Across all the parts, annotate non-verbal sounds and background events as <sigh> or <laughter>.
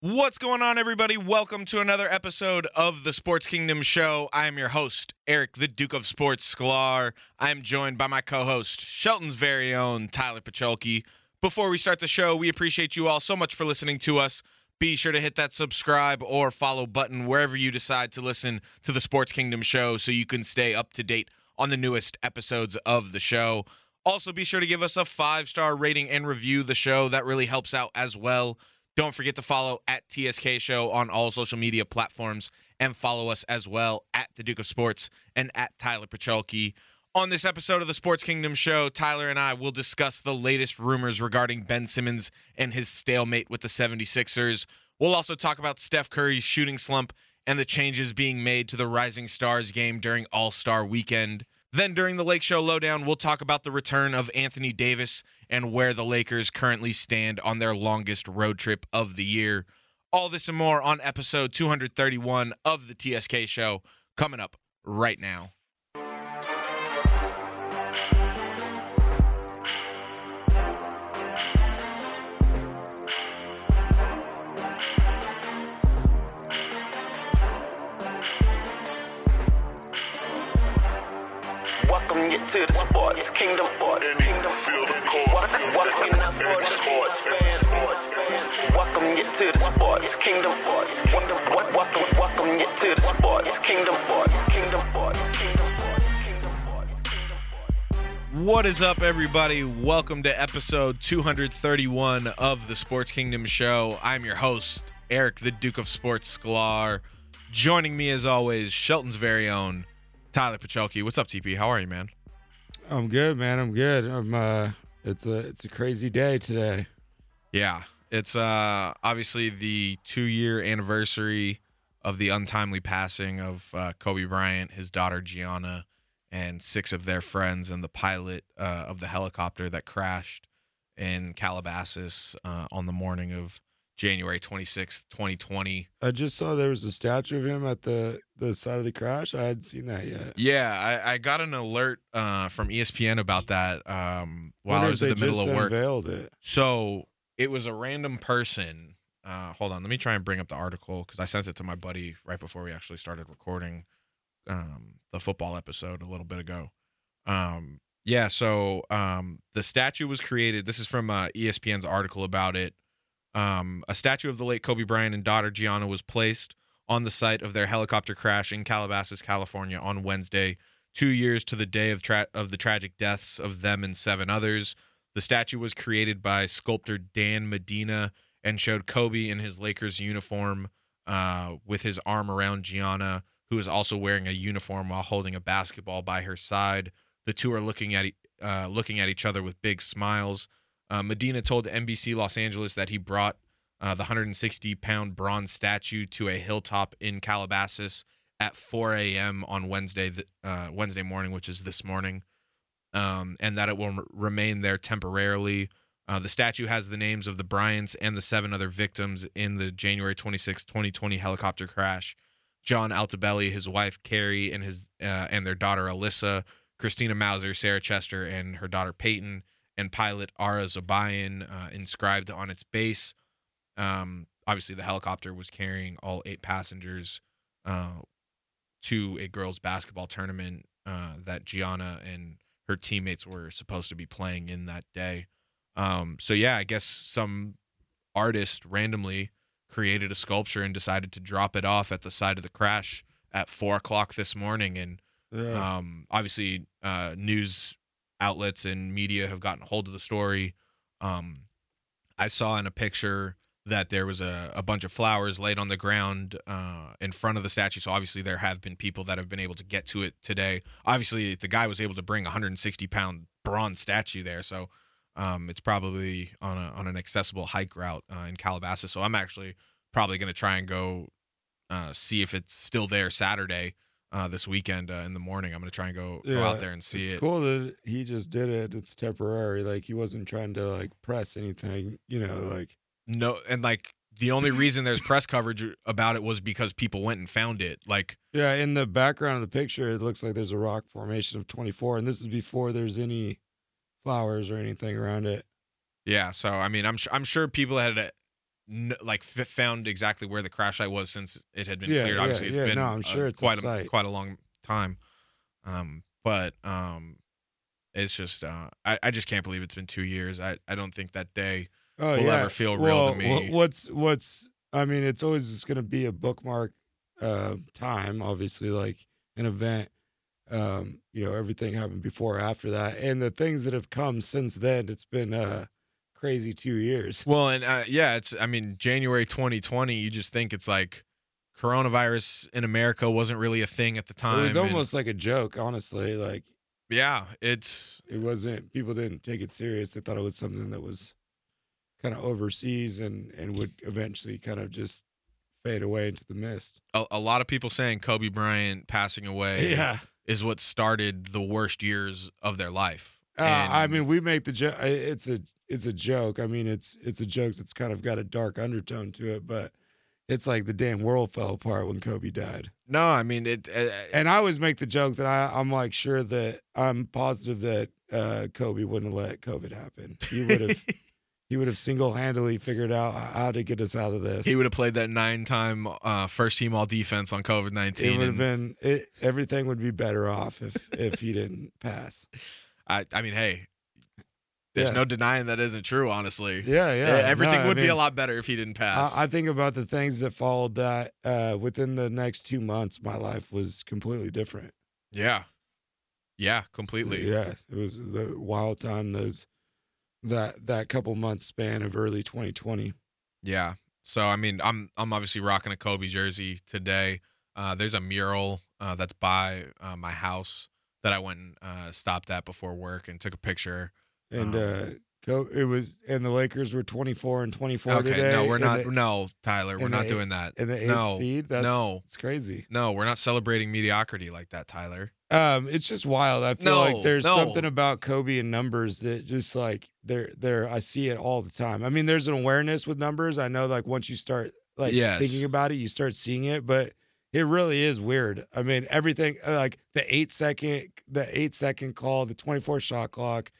What's going on, everybody? Welcome to another episode of the Sports Kingdom Show. I am your host, Eric, the Duke of Sports Sklar. I'm joined by my co host, Shelton's very own Tyler Pacholke. Before we start the show, we appreciate you all so much for listening to us. Be sure to hit that subscribe or follow button wherever you decide to listen to the Sports Kingdom Show so you can stay up to date on the newest episodes of the show. Also, be sure to give us a five star rating and review the show. That really helps out as well. Don't forget to follow at TSK Show on all social media platforms and follow us as well at the Duke of Sports and at Tyler Pacholke. On this episode of the Sports Kingdom Show, Tyler and I will discuss the latest rumors regarding Ben Simmons and his stalemate with the 76ers. We'll also talk about Steph Curry's shooting slump and the changes being made to the Rising Stars game during All Star weekend. Then during the Lake Show Lowdown, we'll talk about the return of Anthony Davis and where the Lakers currently stand on their longest road trip of the year. All this and more on episode 231 of the TSK Show coming up right now. Welcome you to the sports kingdom, sports kingdom. Welcome, welcome you to sports fans. Welcome you to the sports kingdom, sports kingdom. Welcome, welcome you to the sports kingdom, kingdom, sports kingdom, sports kingdom, sports kingdom. What is up, everybody? Welcome to episode 231 of the Sports Kingdom Show. I'm your host, Eric, the Duke of Sports Sklar. Joining me, as always, Shelton's very own Tyler Pacholke. What's up, TP? How are you, man? I'm good, man. I'm good. I'm uh it's a it's a crazy day today. Yeah, it's uh obviously the two year anniversary of the untimely passing of uh, Kobe Bryant, his daughter Gianna, and six of their friends, and the pilot uh, of the helicopter that crashed in Calabasas uh, on the morning of January 26th, 2020. I just saw there was a statue of him at the the side of the crash. I hadn't seen that yet. Yeah, I, I got an alert uh, from ESPN about that um, while I was in the middle of work. It. So it was a random person. Uh, hold on, let me try and bring up the article because I sent it to my buddy right before we actually started recording um, the football episode a little bit ago. Um, yeah, so um, the statue was created. This is from uh, ESPN's article about it. Um, a statue of the late Kobe Bryant and daughter Gianna was placed on the site of their helicopter crash in Calabasas, California, on Wednesday, two years to the day of tra- of the tragic deaths of them and seven others. The statue was created by sculptor Dan Medina and showed Kobe in his Lakers uniform uh, with his arm around Gianna, who is also wearing a uniform while holding a basketball by her side. The two are looking at e- uh, looking at each other with big smiles. Uh, Medina told NBC Los Angeles that he brought uh, the 160 pound bronze statue to a hilltop in Calabasas at 4 a.m. on Wednesday, uh, Wednesday morning, which is this morning, um, and that it will remain there temporarily. Uh, the statue has the names of the Bryants and the seven other victims in the January 26, 2020 helicopter crash. John Altobelli, his wife Keri, and his uh, and their daughter Alyssa, Christina Mauser, Sarah Chester, and her daughter Payton, and pilot Ara Zobayan uh, inscribed on its base. Um, obviously, the helicopter was carrying all eight passengers uh, to a girls' basketball tournament uh, that Gianna and her teammates were supposed to be playing in that day. Um, so yeah, I guess some artist randomly created a sculpture and decided to drop it off at the side of the crash at four o'clock this morning, and Yeah. um, obviously, uh, news outlets and media have gotten hold of the story. Um, I saw in a picture that there was a, a bunch of flowers laid on the ground uh, in front of the statue. So obviously, there have been people that have been able to get to it today. Obviously, the guy was able to bring a 160 pound bronze statue there, so um, it's probably on a on an accessible hike route uh, in Calabasas. So I'm actually probably going to try and go uh, see if it's still there Saturday uh, this weekend uh, in the morning. I'm going to try and go, go out there and see it's it. cool that he just did it. It's temporary. Like he wasn't trying to like press anything. You know, like No, and like the only reason there's press coverage about it was because people went and found it. Like, yeah. In the background of the picture, it looks like there's a rock formation of 24, and this is before there's any flowers or anything around it. yeah. So I mean, I'm I'm sure people had uh, like f- found exactly where the crash site was since it had been Yeah, cleared. yeah, Obviously, it's yeah, been no, I'm uh, sure it's quite a, site. quite a long time. Um, but um, it's just uh, I I just can't believe it's been two years. I I don't think that day oh, will ever feel real to me. What's what's I mean, it's always just gonna be a bookmark uh time, obviously, like an event. Um, you know, everything happened before or after that. And the things that have come since then, it's been uh crazy two years. Well, and uh, yeah, it's I mean January 2020. You just think it's like coronavirus in America wasn't really a thing at the time. It was and- almost like a joke, honestly. Like yeah, it's it wasn't people didn't take it serious. They thought it was something that was kind of overseas and and would eventually kind of just fade away into the mist. a, a lot of people saying Kobe Bryant passing away <laughs> Yeah. is what started the worst years of their life. Uh, I mean, we make the joke. It's a it's a joke. I mean, it's it's a joke that's kind of got a dark undertone to it, but it's like the damn world fell apart when Kobe died. no, I mean it. Uh, And I always make the joke that I I'm like sure that I'm positive that uh, Kobe wouldn't have let COVID happen. He would have <laughs> he would have single handedly figured out how to get us out of this. he would have played that nine-time uh, first team all defense on COVID nineteen. it would have and been it, everything would be better off if if he didn't pass. <laughs> I, I mean, hey, there's Yeah. no denying that isn't true. Honestly, Yeah, yeah. Uh, everything No, I would be a lot better if he didn't pass. I, I think about the things that followed that. Uh, within the next two months, my life was completely different. yeah, yeah, completely. Yeah, it was the wild time. Those that that couple months span of early 2020. Yeah. So I mean, I'm I'm obviously rocking a Kobe jersey today. Uh, there's a mural uh, that's by uh, my house that I went and uh, stopped at before work and took a picture. And Um, uh, it was and the Lakers were 24 and 24 Okay, today. no, we're not. the- no, Tyler, we're not the- doing that. And the eighth no, seed. That's, no. it's crazy. no, we're not celebrating mediocrity like that, Tyler. Um, it's just wild. I feel No, like there's no. something about Kobe and numbers that just like they're there. I see it all the time. I mean, there's an awareness with numbers. I know like once you start like Yes. thinking about it, you start seeing it, but it really is weird. I mean, everything uh, like the eight second, the eight second call, the 24 shot clock.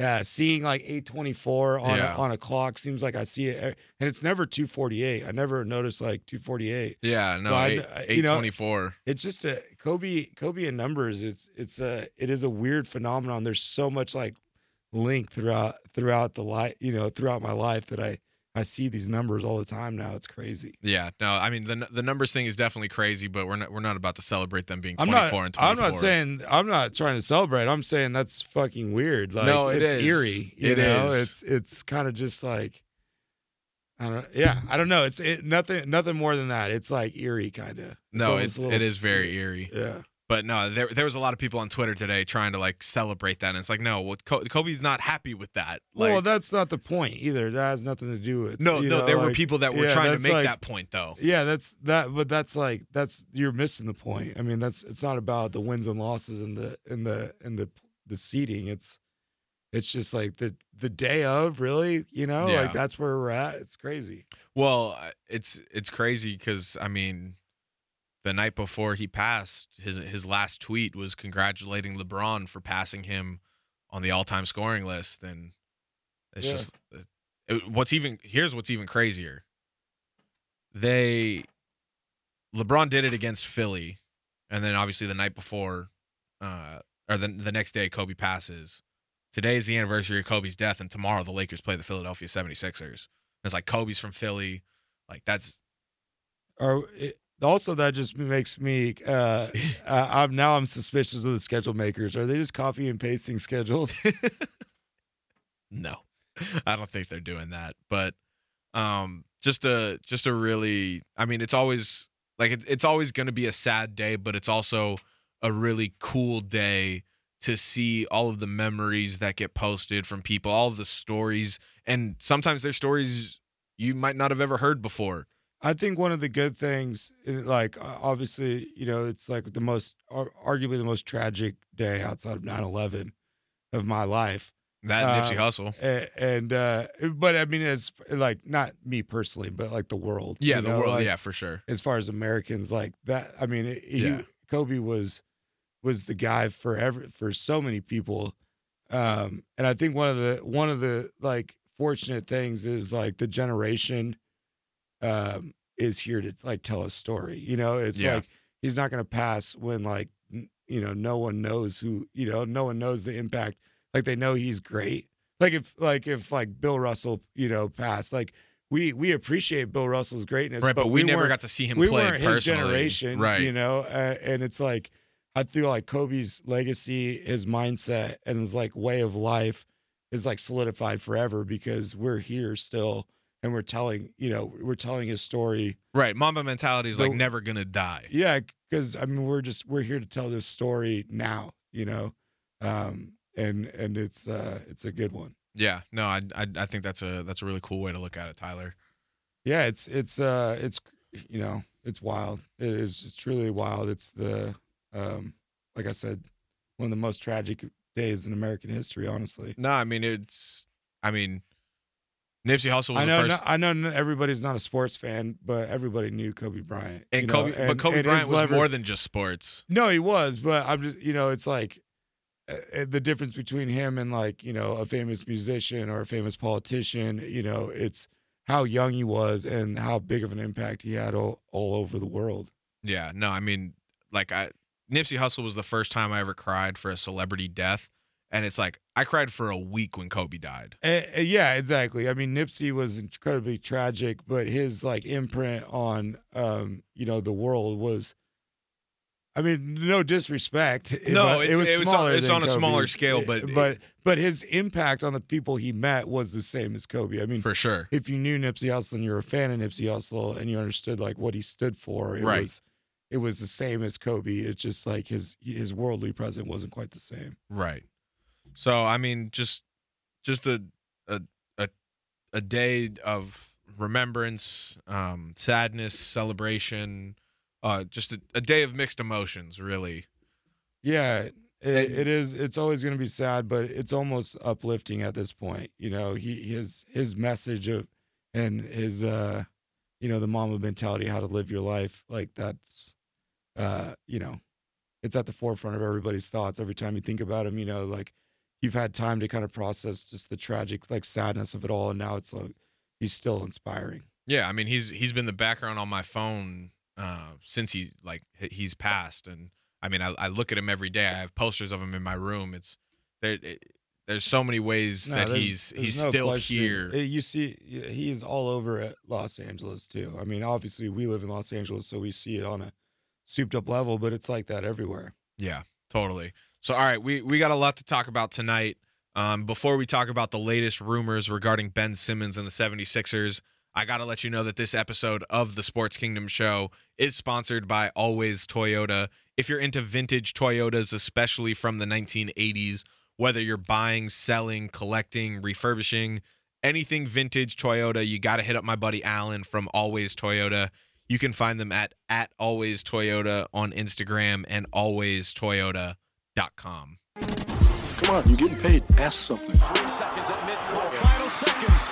Yeah, seeing like 824 on Yeah. a, on a clock seems like I see it, and it's never 248. I never noticed like 248 Yeah, no, eight I- eight uh, you know- it's just a Kobe Kobe in numbers. It's it's a it is a weird phenomenon. There's so much like link throughout throughout the life, you know, throughout my life that I I see these numbers all the time now. It's crazy. Yeah, no, I mean the the numbers thing is definitely crazy, but we're not we're not about to celebrate them being I'm twenty not four and I'm not saying I'm not trying to celebrate. I'm saying that's fucking weird. Like No, it it's is. eerie. You It know? is. It's it's kind of just like I don't yeah, I don't know. It's it, nothing nothing more than that. It's like eerie kind of. No, it's it is very eerie. Yeah. But no, there there was a lot of people on Twitter today trying to like celebrate that, and it's like, no, Co- Kobe's not happy with that. Like, well, that's not the point either. That has nothing to do with no, no, know, there were people that were yeah, trying to make like- that point though. Yeah, that's that, but that's like that's you're missing the point. I mean, that's it's not about the wins and losses and the and the and the the seating. It's it's just like the the day of really, you know, Yeah. like that's where we're at. It's crazy. Well, uh, it's it's crazy because I mean, the night before he passed, his his last tweet was congratulating LeBron for passing him on the all time scoring list, and it's Yeah. just it, what's even here's what's even crazier. They LeBron did it against Philly, and then obviously the night before, uh, or the the next day, Kobe passes. Today is the anniversary of Kobe's death, and tomorrow the Lakers play the Philadelphia 76ers. And It's like Kobe's from Philly. Like that's it, also that just makes me. uh <laughs> uh, I'm now I'm suspicious of the schedule makers. Are they just copy and pasting schedules? <laughs> no. I don't think they're doing that. But um just a just a really I mean it's always like it, it's always going to be a sad day, but it's also a really cool day to see all of the memories that get posted from people, all of the stories and sometimes they're stories you might not have ever heard before. I think one of the good things, like obviously, you know, it's like the most, arguably the most tragic day outside of 9/11 of my life, That Uh, Nipsey Hussle. And uh, but I mean, it's like not me personally, but like the world, Yeah, you the know, world, like, yeah, for sure. As far as Americans, like that, I mean, it, he, Yeah. Kobe was was the guy forever for so many people, um, and I think one of the one of the like fortunate things is like the generation um, is here to like tell a story. You know, it's Yeah. like he's not going to pass when like n- you know no one knows who you know no one knows the impact. Like they know he's great. Like if like if like Bill Russell you know passed like. We, we appreciate Bill Russell's greatness, right, but, we, never weren't- got to see him we play weren't his generation, right? You know, uh, and it's like I feel like Kobe's legacy, his mindset, and his like way of life is like solidified forever because we're here still and we're telling, you know, we're telling his story. Right. Mamba mentality is like never gonna die. Yeah, because I mean, we're just we're here to tell this story now, you know, um, and and it's uh it's a good one. Yeah. No, I, I I think that's a that's a really cool way to look at it, Tyler. Yeah, it's it's uh it's you know it's wild. It is it's truly wild. It's the um like I said, one of the most tragic days in American history. Honestly, No, I mean it's I mean Nipsey Hussle was I know the first I know everybody's not a sports fan, but everybody knew Kobe Bryant. and know, Kobe but Kobe and Bryant was lever- more than just sports. No, he was, but I'm just you know it's like uh, uh, the difference between him and like you know a famous musician or a famous politician. You know, it's how young he was and how big of an impact he had all, all over the world. Yeah, no, I mean like I Nipsey Hussle was the first time I ever cried for a celebrity death. And it's like I cried for a week when Kobe died. Uh, yeah, exactly. I mean, Nipsey was incredibly tragic, but his like imprint on, um, you know, the world was. I mean, no disrespect. <laughs> No, it was it was on- smaller it's on a smaller scale, Uh, but- but but his impact on the people he met was the same as Kobe. I mean, For sure. if you knew Nipsey Hussle and you were a fan of Nipsey Hussle and you understood like what he stood for, it Right. was it was the same as Kobe. It's just like his his worldly presence wasn't quite the same. Right. So I mean, just just a a a, a day of remembrance, um, sadness, celebration, uh, just a, a day of mixed emotions, really. Yeah, it, it is. It's always going to be sad, but it's almost uplifting at this point. You know, he his his message of and his uh, you know, the Mamba mentality, how to live your life, like that's, uh, you know, it's at the forefront of everybody's thoughts every time you think about him. You know, like you've had time to kind of process just the tragic like sadness of it all, and now it's like he's still inspiring. Yeah, I mean, he's he's been the background on my phone uh, since he like he's passed, and I mean, I, I look at him every day. I have posters of him in my room. It's there. It, there's so many ways No, that there's- he's there's he's no still questioning. here. Uh, You see, he is all over at Los Angeles too. I mean, obviously we live in Los Angeles, so we see it on a souped up level, but it's like that everywhere. Yeah, totally. So, all right, we we got a lot to talk about tonight. Um, before we talk about the latest rumors regarding Ben Simmons and the 76ers, I got to let you know that this episode of the Sports Kingdom show is sponsored by Always Toyota. If you're into vintage Toyotas, especially from the 1980s, whether you're buying, selling, collecting, refurbishing, anything vintage Toyota, you got to hit up my buddy Alan from Always Toyota. You can find them at at Always Toyota on Instagram and alwaystoyota.com. Come on, you're getting paid. Ask something. Three seconds at midcourt. Final seconds.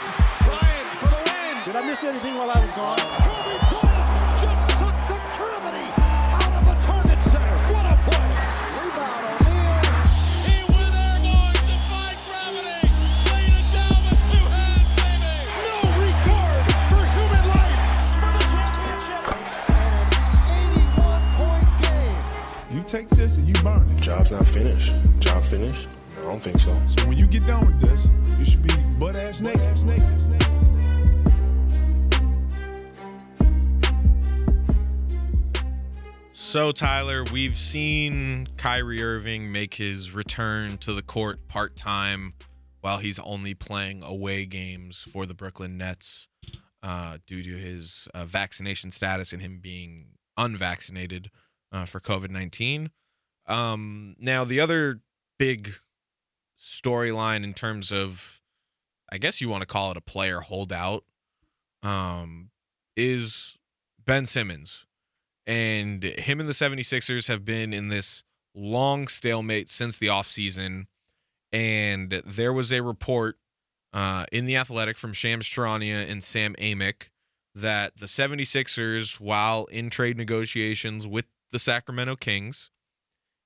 Bryant for the win. Did I miss anything while I was gone? Take this and you burn it. Job's not finished. Job finished? I don't think so. So when you get done with this, you should be butt ass naked. naked. So, Tyler, we've seen Kyrie Irving make his return to the court part time while he's only playing away games for the Brooklyn Nets uh, due to his uh, vaccination status and him being unvaccinated uh, for COVID 19. Um, now, the other big storyline in terms of, I guess you want to call it a player holdout, um, is Ben Simmons and him and the 76ers have been in this long stalemate since the offseason and there was a report uh, in the athletic from shams charania and sam amick that the 76ers while in trade negotiations with the sacramento kings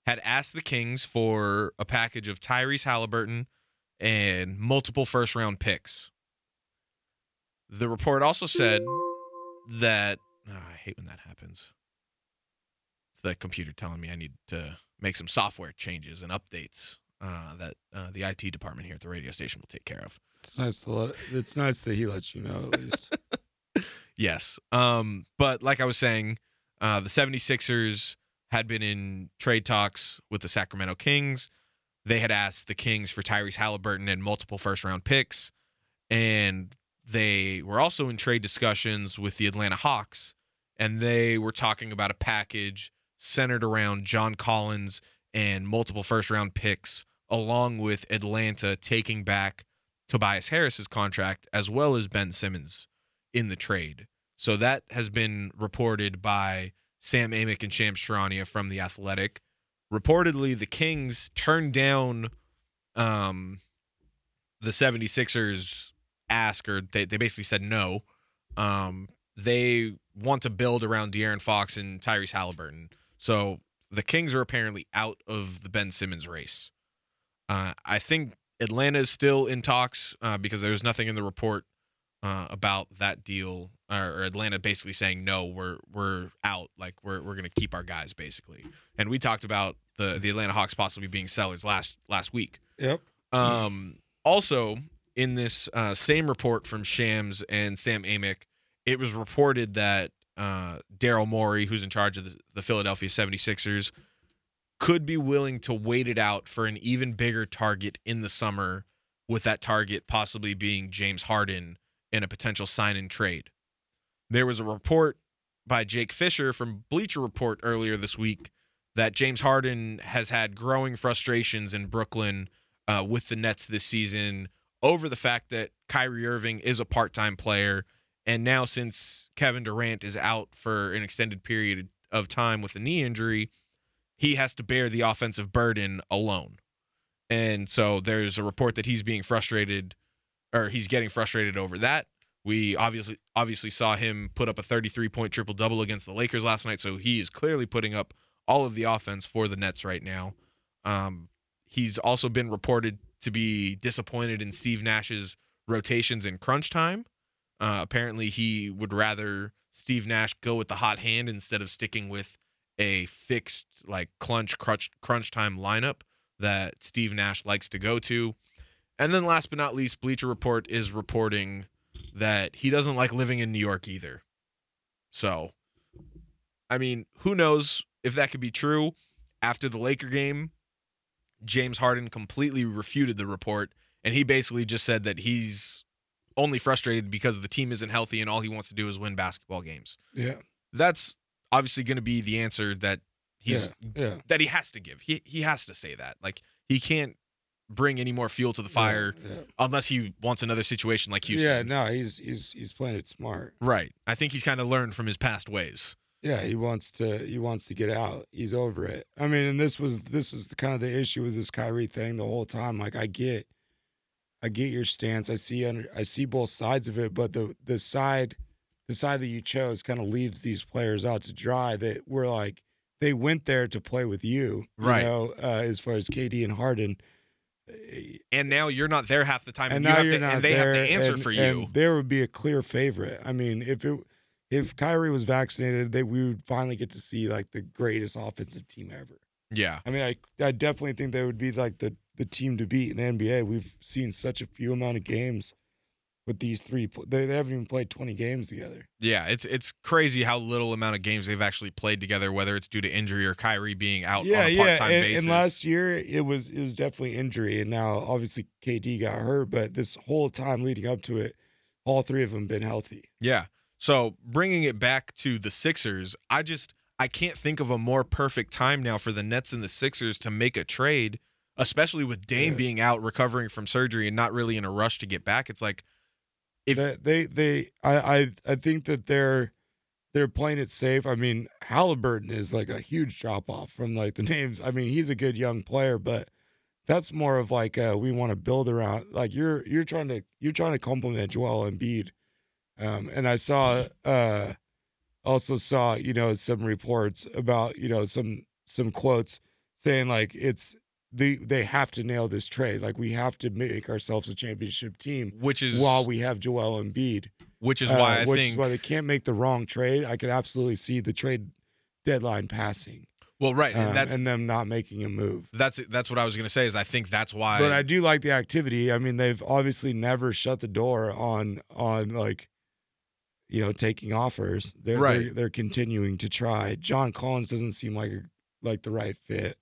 had asked the kings for a package of tyrese halliburton and multiple first round picks the report also said that ah, I hate when that happens. It's the computer telling me I need to make some software changes and updates uh, that uh, the IT department here at the radio station will take care of. It's nice to let. It's nice that he lets you know at least. <laughs> Yes. Um, but like I was saying, uh, the 76ers had been in trade talks with the Sacramento Kings. They had asked the Kings for Tyrese Halliburton and multiple first round picks. And they were also in trade discussions with the Atlanta Hawks. And they were talking about a package centered around John Collins and multiple first round picks, along with Atlanta taking back Tobias Harris's contract as well as Ben Simmons in the trade. So that has been reported by Sam Amick and Shams Charania from The Athletic. Reportedly, the Kings turned down um, the 76ers ask, or they, they basically said no. Um, they want to build around De'Aaron Fox and Tyrese Halliburton. So the Kings are apparently out of the Ben Simmons race. Uh, I think Atlanta is still in talks uh, because there's nothing in the report uh, about that deal, or, Atlanta basically saying no, we're we're out, like we're we're gonna keep our guys basically. And we talked about the the Atlanta Hawks possibly being sellers last last week. Yep. Um, also, in this uh, same report from Shams and Sam Amick, it was reported that uh, Daryl Morey, who's in charge of the, the Philadelphia 76ers, could be willing to wait it out for an even bigger target in the summer, with that target possibly being James Harden in a potential sign and trade. There was a report by Jake Fisher from Bleacher Report earlier this week that James Harden has had growing frustrations in Brooklyn uh, with the Nets this season over the fact that Kyrie Irving is a part time player. And now, since Kevin Durant is out for an extended period of time with a knee injury, he has to bear the offensive burden alone. And so there's a report that he's being frustrated or he's getting frustrated over that. We obviously obviously saw him put up a 33 point triple double against the Lakers last night, so he is clearly putting up all of the offense for the Nets right now. Um, he's also been reported to be disappointed in Steve Nash's rotations in crunch time. Uh, apparently, he would rather Steve Nash go with the hot hand instead of sticking with a fixed like clunch crunch crunch time lineup that Steve Nash likes to go to. And then last but not least, Bleacher Report is reporting that he doesn't like living in New York either. So, I mean, who knows if that could be true? After the Laker game, James Harden completely refuted the report, and he basically just said that he's only frustrated because the team isn't healthy and all he wants to do is win basketball games. Yeah. That's obviously going to be the answer that he's yeah. yeah. that he has to give. He he has to say that. Like he can't bring any more fuel to the fire Yeah. unless he wants another situation like Houston. Yeah. No, he's he's he's playing it smart. Right. I think he's kind of learned from his past ways. Yeah, he wants to he wants to get out. He's over it. I mean, and this was this is the kind of the issue with this Kyrie thing the whole time. Like I get I get your stance. I see under I see both sides of it, but the the side the side that you chose kind of leaves these players out to dry that were like they went there to play with you, you Right. know, uh, as far as KD and Harden. And now you're not there half the time, and, and you have you're to, and they have to answer and- for you. and there would be a clear favorite. I mean, if it if Kyrie was vaccinated, they we would finally get to see like the greatest offensive team ever. yeah. I mean, I I definitely think they would be like the the team to beat in the NBA. We've seen such a few amount of games with these three. They, they haven't even played twenty games together. Yeah, it's it's crazy how little amount of games they've actually played together, whether it's due to injury or Kyrie being out yeah, on a yeah. part-time And, basis. and last year it was it was definitely injury, and now obviously KD got hurt, but this whole time leading up to it, all three of them been healthy. Yeah. So bringing it back to the Sixers, I just I can't think of a more perfect time now for the Nets and the Sixers to make a trade, especially with Dame Yeah. being out recovering from surgery and not really in a rush to get back. It's like if they, they they I, I I think that they're they're playing it safe. I mean, Halliburton is like a huge drop off from like the <laughs> names. I mean, he's a good young player, but that's more of like uh we want to build around like you're you're trying to you're trying to complement Joel Embiid. Um and I saw uh also saw, you know, some reports about, you know, some some quotes saying like it's they they have to nail this trade. Like we have to make ourselves a championship team which is while we have Joel Embiid. which is uh, why I which think is why they can't make the wrong trade. I could absolutely see the trade deadline passing well, right, and um, that's and them not making a move. that's that's what I was gonna say is I think that's why. but I do like the activity. I mean, they've obviously never shut the door on on like you know taking offers. They're Right. they're, they're continuing to try. John Collins doesn't seem like a, like the right fit.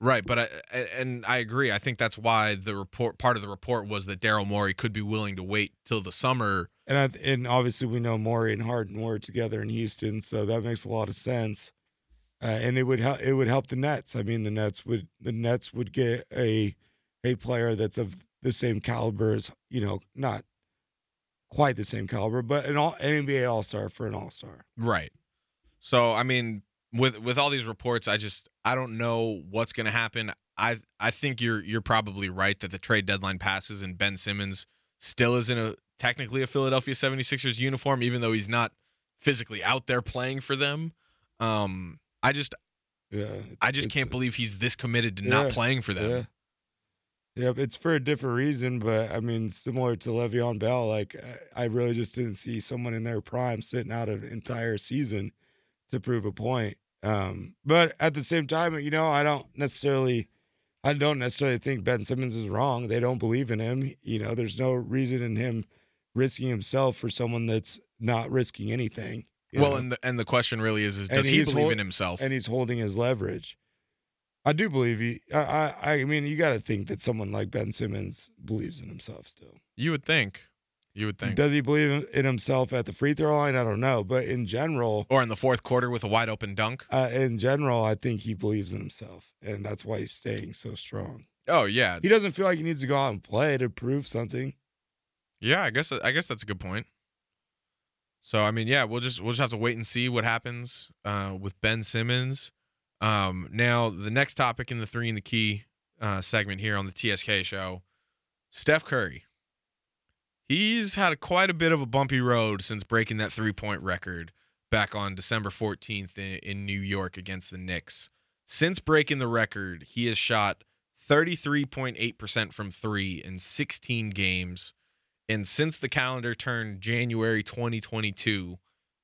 Right, but I and I agree. I think that's why the report part of the report was that Daryl Morey could be willing to wait till the summer. And I, and obviously we know Morey and Harden were together in Houston, so that makes a lot of sense. Uh, and it would help. It would help the Nets. I mean, the Nets would the Nets would get a a player that's of the same caliber as you know, not quite the same caliber, but an all an NBA All Star for an All Star. Right. So I mean, with with all these reports, I just I don't know what's going to happen. I I think you're you're probably right that the trade deadline passes and Ben Simmons still is in a technically a Philadelphia 76ers uniform even though he's not physically out there playing for them. Um I just Yeah, I just can't believe he's this committed to not playing for them. Yeah. Yep, it's for a different reason, but I mean, similar to Le'Veon Bell, like I really just didn't see someone in their prime sitting out an entire season to prove a point. Um, but at the same time, you know, I don't necessarily, I don't necessarily think Ben Simmons is wrong. They don't believe in him. You know, there's no reason in him risking himself for someone that's not risking anything. Well, know? and the and the question really is is does he believe hol- in himself? and he's holding his leverage. I do believe he. I. I, I mean, you got to think that someone like Ben Simmons believes in himself still. you would think. You would think. Does he believe in himself at the free throw line? I don't know, but in general, Or in the fourth quarter with a wide open dunk. uh, in general, I think he believes in himself, and that's why he's staying so strong. Oh yeah. He doesn't feel like he needs to go out and play to prove something. Yeah, I guess I guess that's a good point. So I mean, yeah, we'll just we'll just have to wait and see what happens uh, with Ben Simmons. Um, now the next topic in the three in the key uh, segment here on the TSK show, Steph Curry. He's had quite a bit of a bumpy road since breaking that three point record back on December 14th in, in New York against the Knicks. Since breaking the record, he has shot 33.8% from three in 16 games. And since the calendar turned January 2022,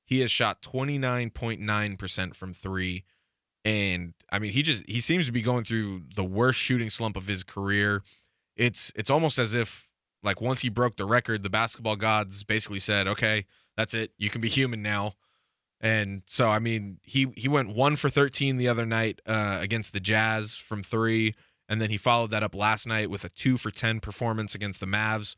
he has shot 29.9% from three. And I mean, he just he seems to be going through the worst shooting slump of his career. It's it's almost as if like once he broke the record, the basketball gods basically said, "Okay, that's it. You can be human now." And so I mean, he he went 1 for 13 the other night uh, against the Jazz from 3, and then he followed that up last night with a 2 for 10 performance against the Mavs.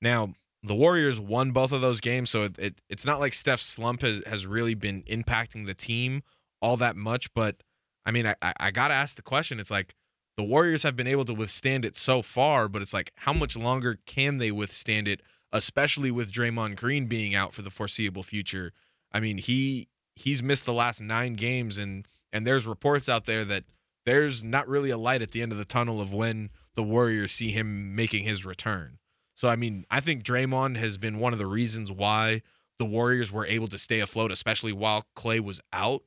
Now, the Warriors won both of those games, so it, it it's not like Steph's slump has, has really been impacting the team all that much. But I mean, I, I, I got to ask the question. It's like the Warriors have been able to withstand it so far, but it's like, how much longer can they withstand it, especially with Draymond Green being out for the foreseeable future? I mean, he he's missed the last nine games, and and there's reports out there that there's not really a light at the end of the tunnel of when the Warriors see him making his return. So I mean, I think Draymond has been one of the reasons why the Warriors were able to stay afloat, especially while Klay was out.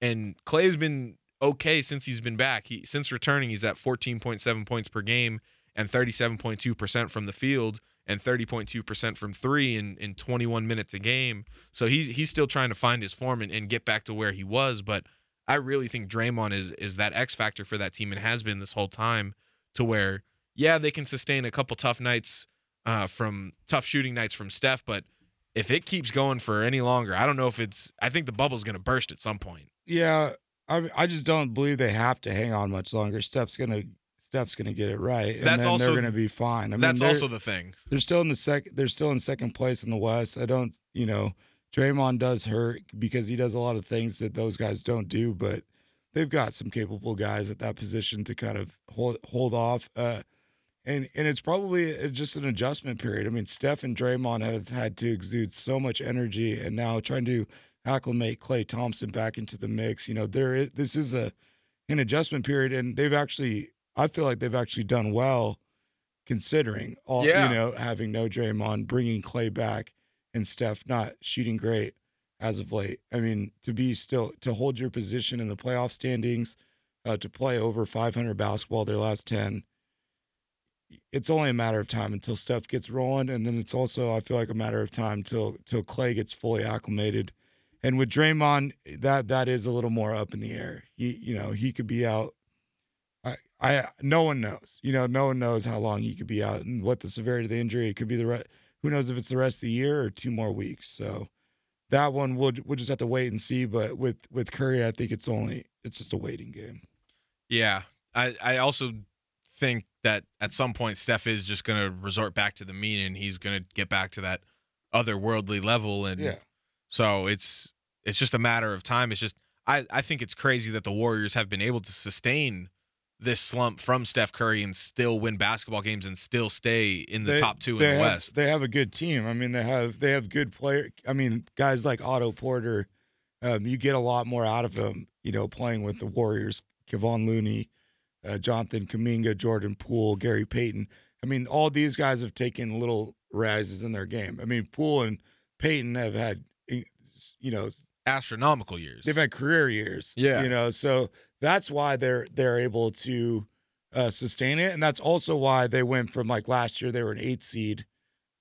And Klay's been okay since he's been back. He since returning, he's at 14.7 points per game and 37.2% from the field and 30.2% from three in, in 21 minutes a game. So he's he's still trying to find his form and, and get back to where he was. But I really think Draymond is is that X factor for that team and has been this whole time to where, yeah, they can sustain a couple tough nights uh, from tough shooting nights from Steph, but if it keeps going for any longer, I don't know if it's I think the bubble's gonna burst at some point. Yeah, I I just don't believe they have to hang on much longer. Steph's gonna Steph's gonna get it right, and That's then also- they're gonna be fine. I mean, That's also the thing. they're still in the sec. They're still in second place in the West. I don't, you know, Draymond does hurt because he does a lot of things that those guys don't do, but they've got some capable guys at that position to kind of hold hold off. Uh, and and it's probably uh, just an adjustment period. I mean, Steph and Draymond have had to exude so much energy, and now trying to acclimate Klay Thompson back into the mix. You know, there is this is a an adjustment period, and they've actually, I feel like they've actually done well considering all Yeah. you know having no Draymond, bringing Klay back, and Steph not shooting great as of late. I mean, to be still to hold your position in the playoff standings, uh, to play over 500 basketball their last 10. it's only a matter of time until Steph gets rolling, and then it's also I feel like a matter of time till till Klay gets fully acclimated. And with Draymond, that that is a little more up in the air. He, you know, he could be out. I, I, no one knows. You know, no one knows how long he could be out and what the severity of the injury. It could be the re- who knows if it's the rest of the year or two more weeks. So that one we'll we'll just have to wait and see. But with with Curry, I think it's only it's just a waiting game. Yeah, I I also think that at some point Steph is just going to resort back to the mean and he's going to get back to that otherworldly level and Yeah. so it's it's just a matter of time. It's just I I think it's crazy that the Warriors have been able to sustain this slump from Steph Curry and still win basketball games and still stay in the They- top 2 in the have- West. They have a good team. I mean, they have they have good player. I mean, guys like Otto Porter, um, you get a lot more out of them. You know, playing with the Warriors, Kevon Looney, uh, Jonathan Kuminga, Jordan Poole, Gary Payton. I mean, all these guys have taken little rises in their game. I mean, Poole and Payton have had, you know, Astronomical years. they've had career years. Yeah. you know, so that's why they're they're able to uh, sustain it, and that's also why they went from like last year they were an eight seed,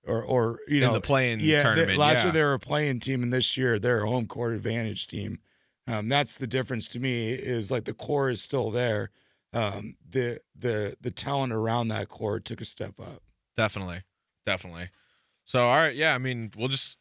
or or you in know the playing yeah, they- last yeah. year they were a playing team, and this year they're a home court advantage team. Um, that's the difference to me. Is like the core is still there. Um, the the the talent around that core took a step up definitely. Definitely. So all right, yeah, I mean, we'll just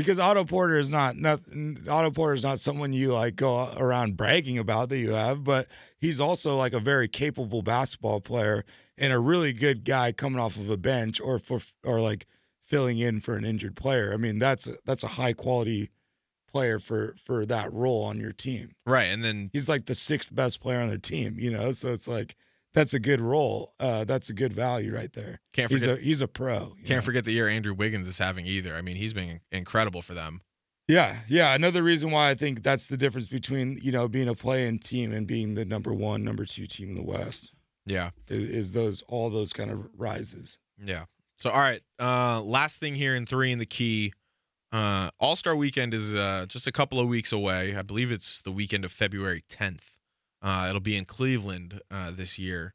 because Otto Porter is not nothing. Otto Porter is not someone you like go around bragging about that you have, but he's also like a very capable basketball player and a really good guy coming off of a bench or for or like filling in for an injured player. I mean, that's a, that's a high quality player for for that role on your team. right, and then He's like the sixth best player on their team, you know. So it's like that's a good role. Uh, that's a good value right there. can't He's a he's a pro. can't know? forget the year Andrew Wiggins is having either. I mean, he's been incredible for them. Yeah, yeah. Another reason why I think that's the difference between you know being a play-in team and being the number one, number two team in the West Yeah. is, is those all those kind of rises. Yeah. So all right, uh last thing here in 3 in the key. Uh All-Star weekend is uh just a couple of weeks away. I believe it's the weekend of February 10th. Uh it'll be in Cleveland uh this year.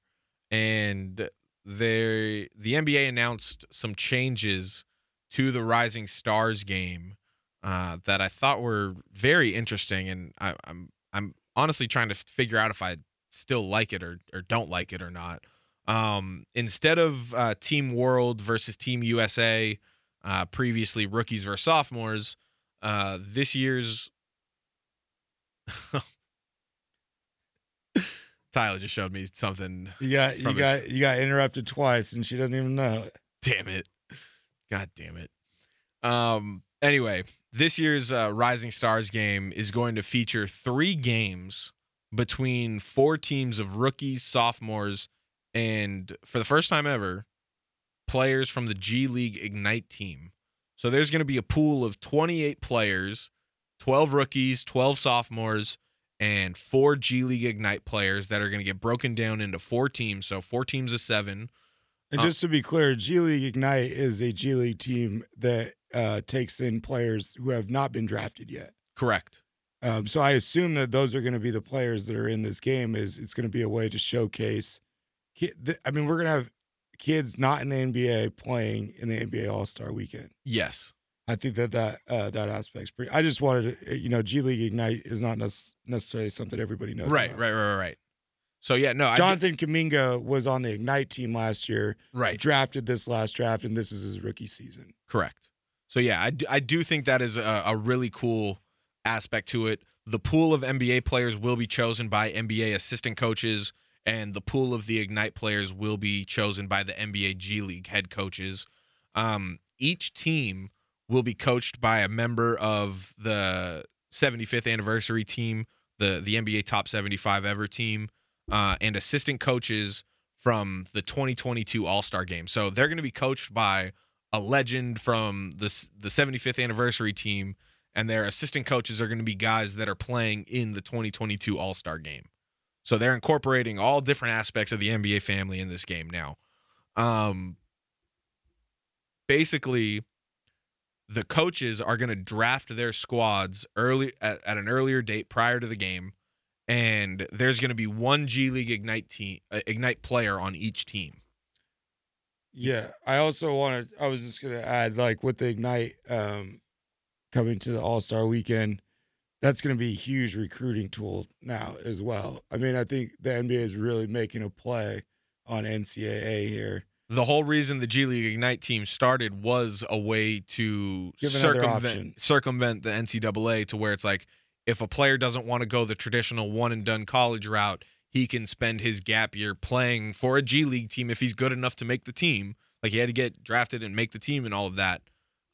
And they the NBA announced some changes to the Rising Stars game uh that I thought were very interesting and I, I'm I'm honestly trying to figure out if I still like it or or don't like it or not. Um, instead of uh, Team World versus Team USA, uh, previously rookies versus sophomores, uh, this year's Tyler just showed me something. You got you his- got you got interrupted twice, and she doesn't even know it. Damn it! God damn it! Um. Anyway, this year's uh, Rising Stars game is going to feature three games between four teams of rookies, sophomores, and for the first time ever, players from the G League Ignite team. So there's going to be a pool of 28 players, 12 rookies, 12 sophomores, and four G League Ignite players that are going to get broken down into four teams. So four teams of seven. And Uh, just to be clear, G League Ignite is a G League team that uh, takes in players who have not been drafted yet. Correct. Um, so I assume that those are going to be the players that are in this game. Is it's going to be a way to showcase. I mean, we're going to have kids not in the NBA playing in the NBA All Star Weekend. Yes. I think that that uh, that aspect's pretty. I just wanted to, you know, G League Ignite is not nec- necessarily something everybody knows. Right, about. right, right, right. So yeah, no, I Jonathan Kuminga was on the Ignite team last year. right, Drafted this last draft, and this is his rookie season. correct. So yeah, I do, I do think that is a, a really cool aspect to it. The pool of NBA players will be chosen by NBA assistant coaches, and the pool of the Ignite players will be chosen by the NBA G League head coaches. Um, each team will be coached by a member of the 75th anniversary team, the the NBA Top 75 ever team, uh, and assistant coaches from the 2022 All Star Game. So they're going to be coached by a legend from the the 75th anniversary team, and their assistant coaches are going to be guys that are playing in the 2022 All Star Game. So they're incorporating all different aspects of the NBA family in this game now. Um, basically, the coaches are going to draft their squads early at, at an earlier date prior to the game, and there's going to be one G League Ignite team, uh, Ignite player on each team. Yeah, I also wanted. I was just gonna add, like with the ignite um, coming to the All Star Weekend, that's gonna be a huge recruiting tool now as well. I mean, I think the NBA is really making a play on NCAA here. The whole reason the G League Ignite team started was a way to circumvent circumvent the NCAA to where it's like if a player doesn't want to go the traditional one and done college route, he can spend his gap year playing for a G League team if he's good enough to make the team. Like he had to get drafted and make the team and all of that.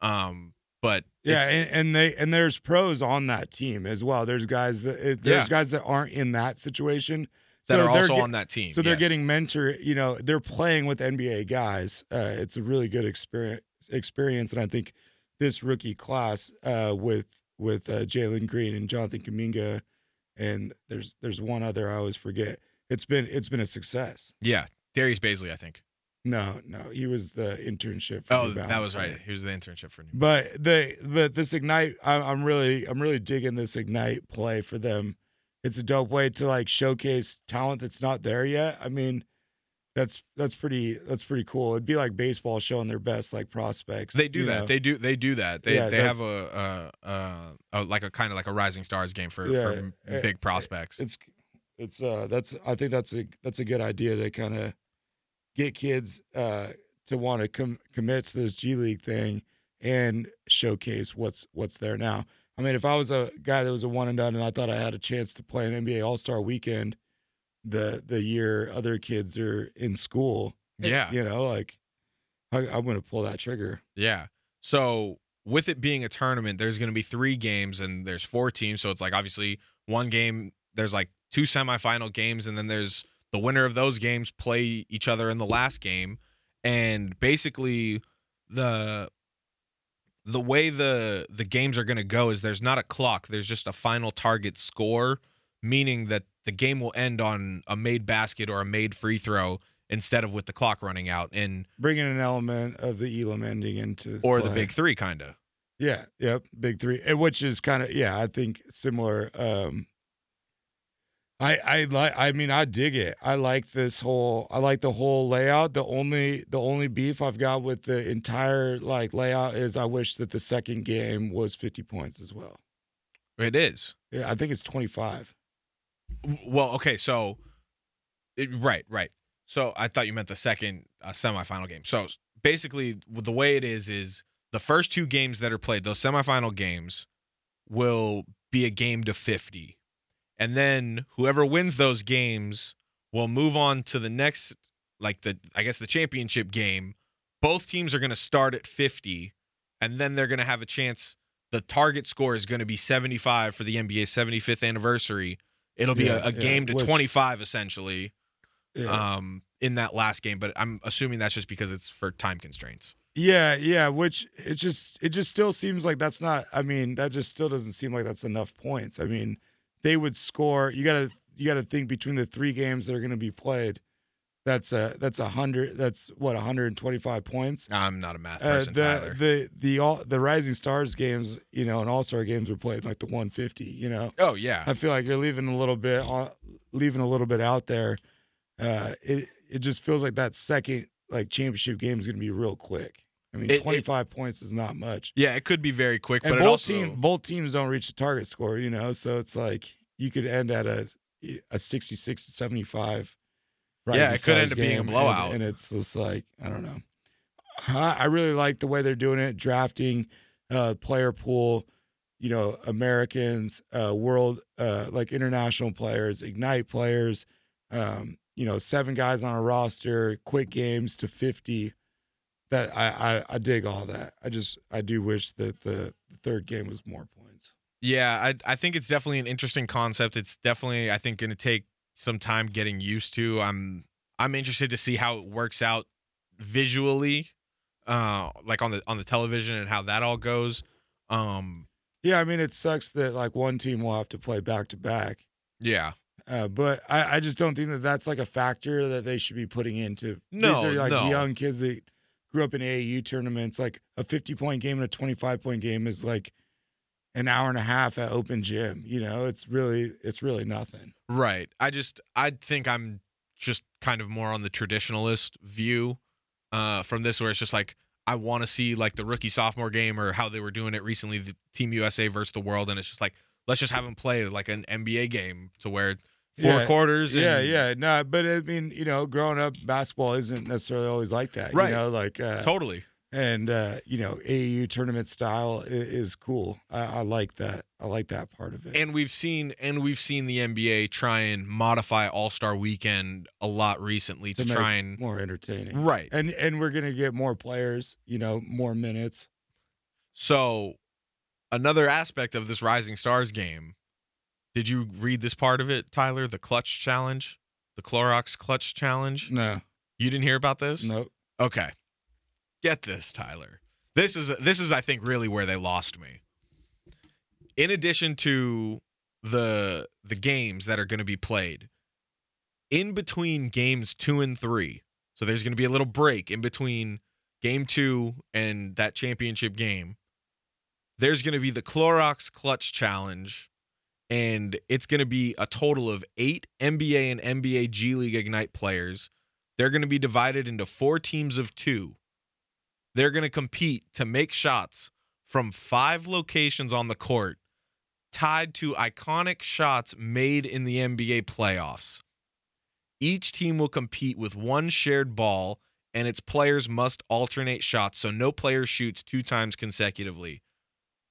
Um, but Yeah, and, and they and there's pros on that team as well. There's guys that there's Yeah. guys that aren't in that situation that So are they're also get- on that team. So they're getting mentor. You know, they're playing with NBA guys. Uh, it's a really good experience. Experience, and I think this rookie class uh, with with uh, Jalen Green and Jonathan Kuminga, and there's there's one other I always forget. It's been it's been a success. yeah, Darius Bazley, I think. No, no, he was the internship. For Oh, that was right. He was the internship for New. But the but this ignite, I'm really I'm really digging this ignite play for them. It's a dope way to like showcase talent that's not there yet. I mean, that's that's pretty that's pretty cool. It'd be like baseball showing their best like prospects. They do that. know? They do. They do that. They Yeah, they have a, a, a, a like a kind of like a rising stars game for, Yeah, for eh, big prospects. it's it's uh that's I think that's a that's a good idea to kind of get kids uh to want to com- commit to this G League thing and showcase what's what's there now. I mean, if I was a guy that was a one and done and I thought I had a chance to play an NBA All Star weekend the the year other kids are in school, eh, yeah. you know, like I, I'm going to pull that trigger. Yeah. So with it being a tournament, there's going to be three games and there's four teams. So it's like obviously one game. There's like two semifinal games, and then there's the winner of those games play each other in the last game. And basically, the the way the the games are going to go is there's not a clock. There's just a final target score, meaning that the game will end on a made basket or a made free throw instead of with the clock running out and Bringing an element of the Elam ending into or the big three kind of. Yeah, yep, big three, which is kind of yeah, I think similar. Um, I I like, I mean, I dig it. I like this whole, I like the whole layout. The only the only beef I've got with the entire like layout is I wish that the second game was fifty points as well. It is. Yeah, I think it's twenty five. Well, okay, so it, right, right. So I thought you meant the second uh, semifinal game. So basically, the way it is is the first two games that are played, those semifinal games, will be a game to fifty, and then whoever wins those games will move on to the next, like the I guess the championship game. Both teams are going to start at fifty, and then they're going to have a chance. The target score is going to be seventy five for the NBA seventy fifth anniversary. It'll be Yeah, a, a yeah, game to which- 25 essentially Yeah. um in that last game but i'm assuming that's just because it's for time constraints Yeah, yeah, which it just it just still seems like that's not I mean, that just still doesn't seem like that's enough points. I mean, they would score you got to you got to think between the 3 games that are going to be played. That's a that's a 100 that's what 125 points. i'm not a math Uh, person the tyler the the all the Rising Stars games, you know, and All-Star games were played like the 150, you know. oh yeah I feel like you're leaving a little bit leaving a little bit out there. Uh, it it just feels like that second like championship game is going to be real quick. I mean, It- it- 25 points is not much. yeah it could be very quick And but both it also team both teams don't reach the target score, you know. So it's like you could end at a a 66 to 75. Yeah, it could end up being a game, and- blowout. and, it's just like I don't know. I I really like the way they're doing it, drafting, uh, player pool, you know, Americans, uh, world, uh, like international players, ignite players, um, you know, seven guys on a roster, quick games to fifty. That I, I I dig all that. I just I do wish that the, the third game was more points. yeah I, I think it's definitely an interesting concept it's definitely i think going to take some time getting used to i'm i'm interested to see how it works out visually uh like on the on the television and how that all goes um Yeah, I mean it sucks that like one team will have to play back to back. yeah Uh, but I, I just don't think that that's like a factor that they should be putting into. No, These are like no. young kids that grew up in AAU tournaments. Like a 50 point game and a 25 point game is like an hour and a half at open gym. You know, it's really, it's really nothing. Right. I just I think I'm just kind of more on the traditionalist view uh, from this, where it's just like I want to see like the rookie sophomore game or how they were doing it recently, the Team USA versus the world, and it's just like let's just have them play like an NBA game to where four Yeah, quarters. Yeah, and- yeah, no, but I mean, you know, growing up, basketball isn't necessarily always like that. Right. You know, like uh, totally. and uh, you know, AAU tournament style is, is cool. I, I like that. I like that part of it. And we've seen and we've seen the NBA try and modify All Star Weekend a lot recently to, make try and more entertaining. right. And and we're gonna get more players. You know, more minutes. So, another aspect of this Rising Stars game. Did you read this part of it, Tyler? The clutch challenge, the Clorox clutch challenge. No, You didn't hear about this? nope. Okay. Get this, Tyler. This is this is I think really where they lost me. In addition to the the games that are going to be played in between games 2 and 3. So there's going to be a little break in between game 2 and that championship game. There's going to be the Clorox Clutch Challenge and it's going to be a total of 8 NBA and NBA G League Ignite players they're going to be divided into four teams of two. They're going to compete to make shots from five locations on the court tied to iconic shots made in the NBA playoffs. Each team will compete with one shared ball, and its players must alternate shots so no player shoots two times consecutively.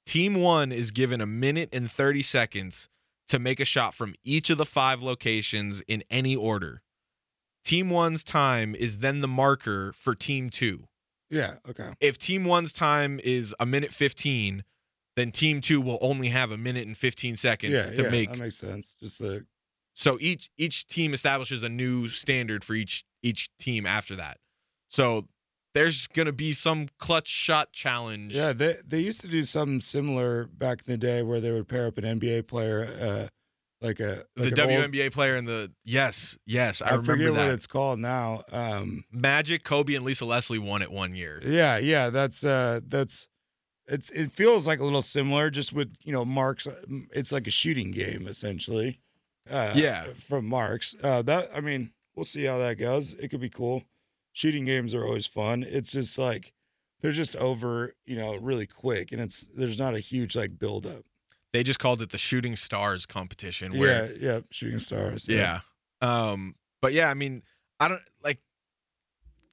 Team one is given a minute and 30 seconds to make a shot from each of the five locations in any order. Team one's time is then the marker for team two. Yeah. Okay. If team one's time is a minute 15, then team two will only have a minute and 15 seconds Yeah. to yeah. make. that makes sense. Just like So each each team establishes a new standard for each each team after that. So there's going to be some clutch shot challenge. Yeah, they they used to do something similar back in the day where they would pair up an NBA player, uh, like a like the an old- WNBA player and the yes, yes, I, I, remember forget that. what it's called now. Um, Magic, Kobe, and Lisa Leslie won it one year. yeah, yeah, that's uh, that's it's it feels like a little similar, just with you know marks. It's like a shooting game essentially. Uh, Yeah. from marks. Uh, that I mean, we'll see how that goes. It could be cool. Shooting games are always fun. It's just like they're just over, you know, really quick, and it's there's not a huge like build up. They just called it the Shooting Stars competition. Where Yeah, yeah, shooting stars. Yeah. Um, but yeah, I mean, I don't like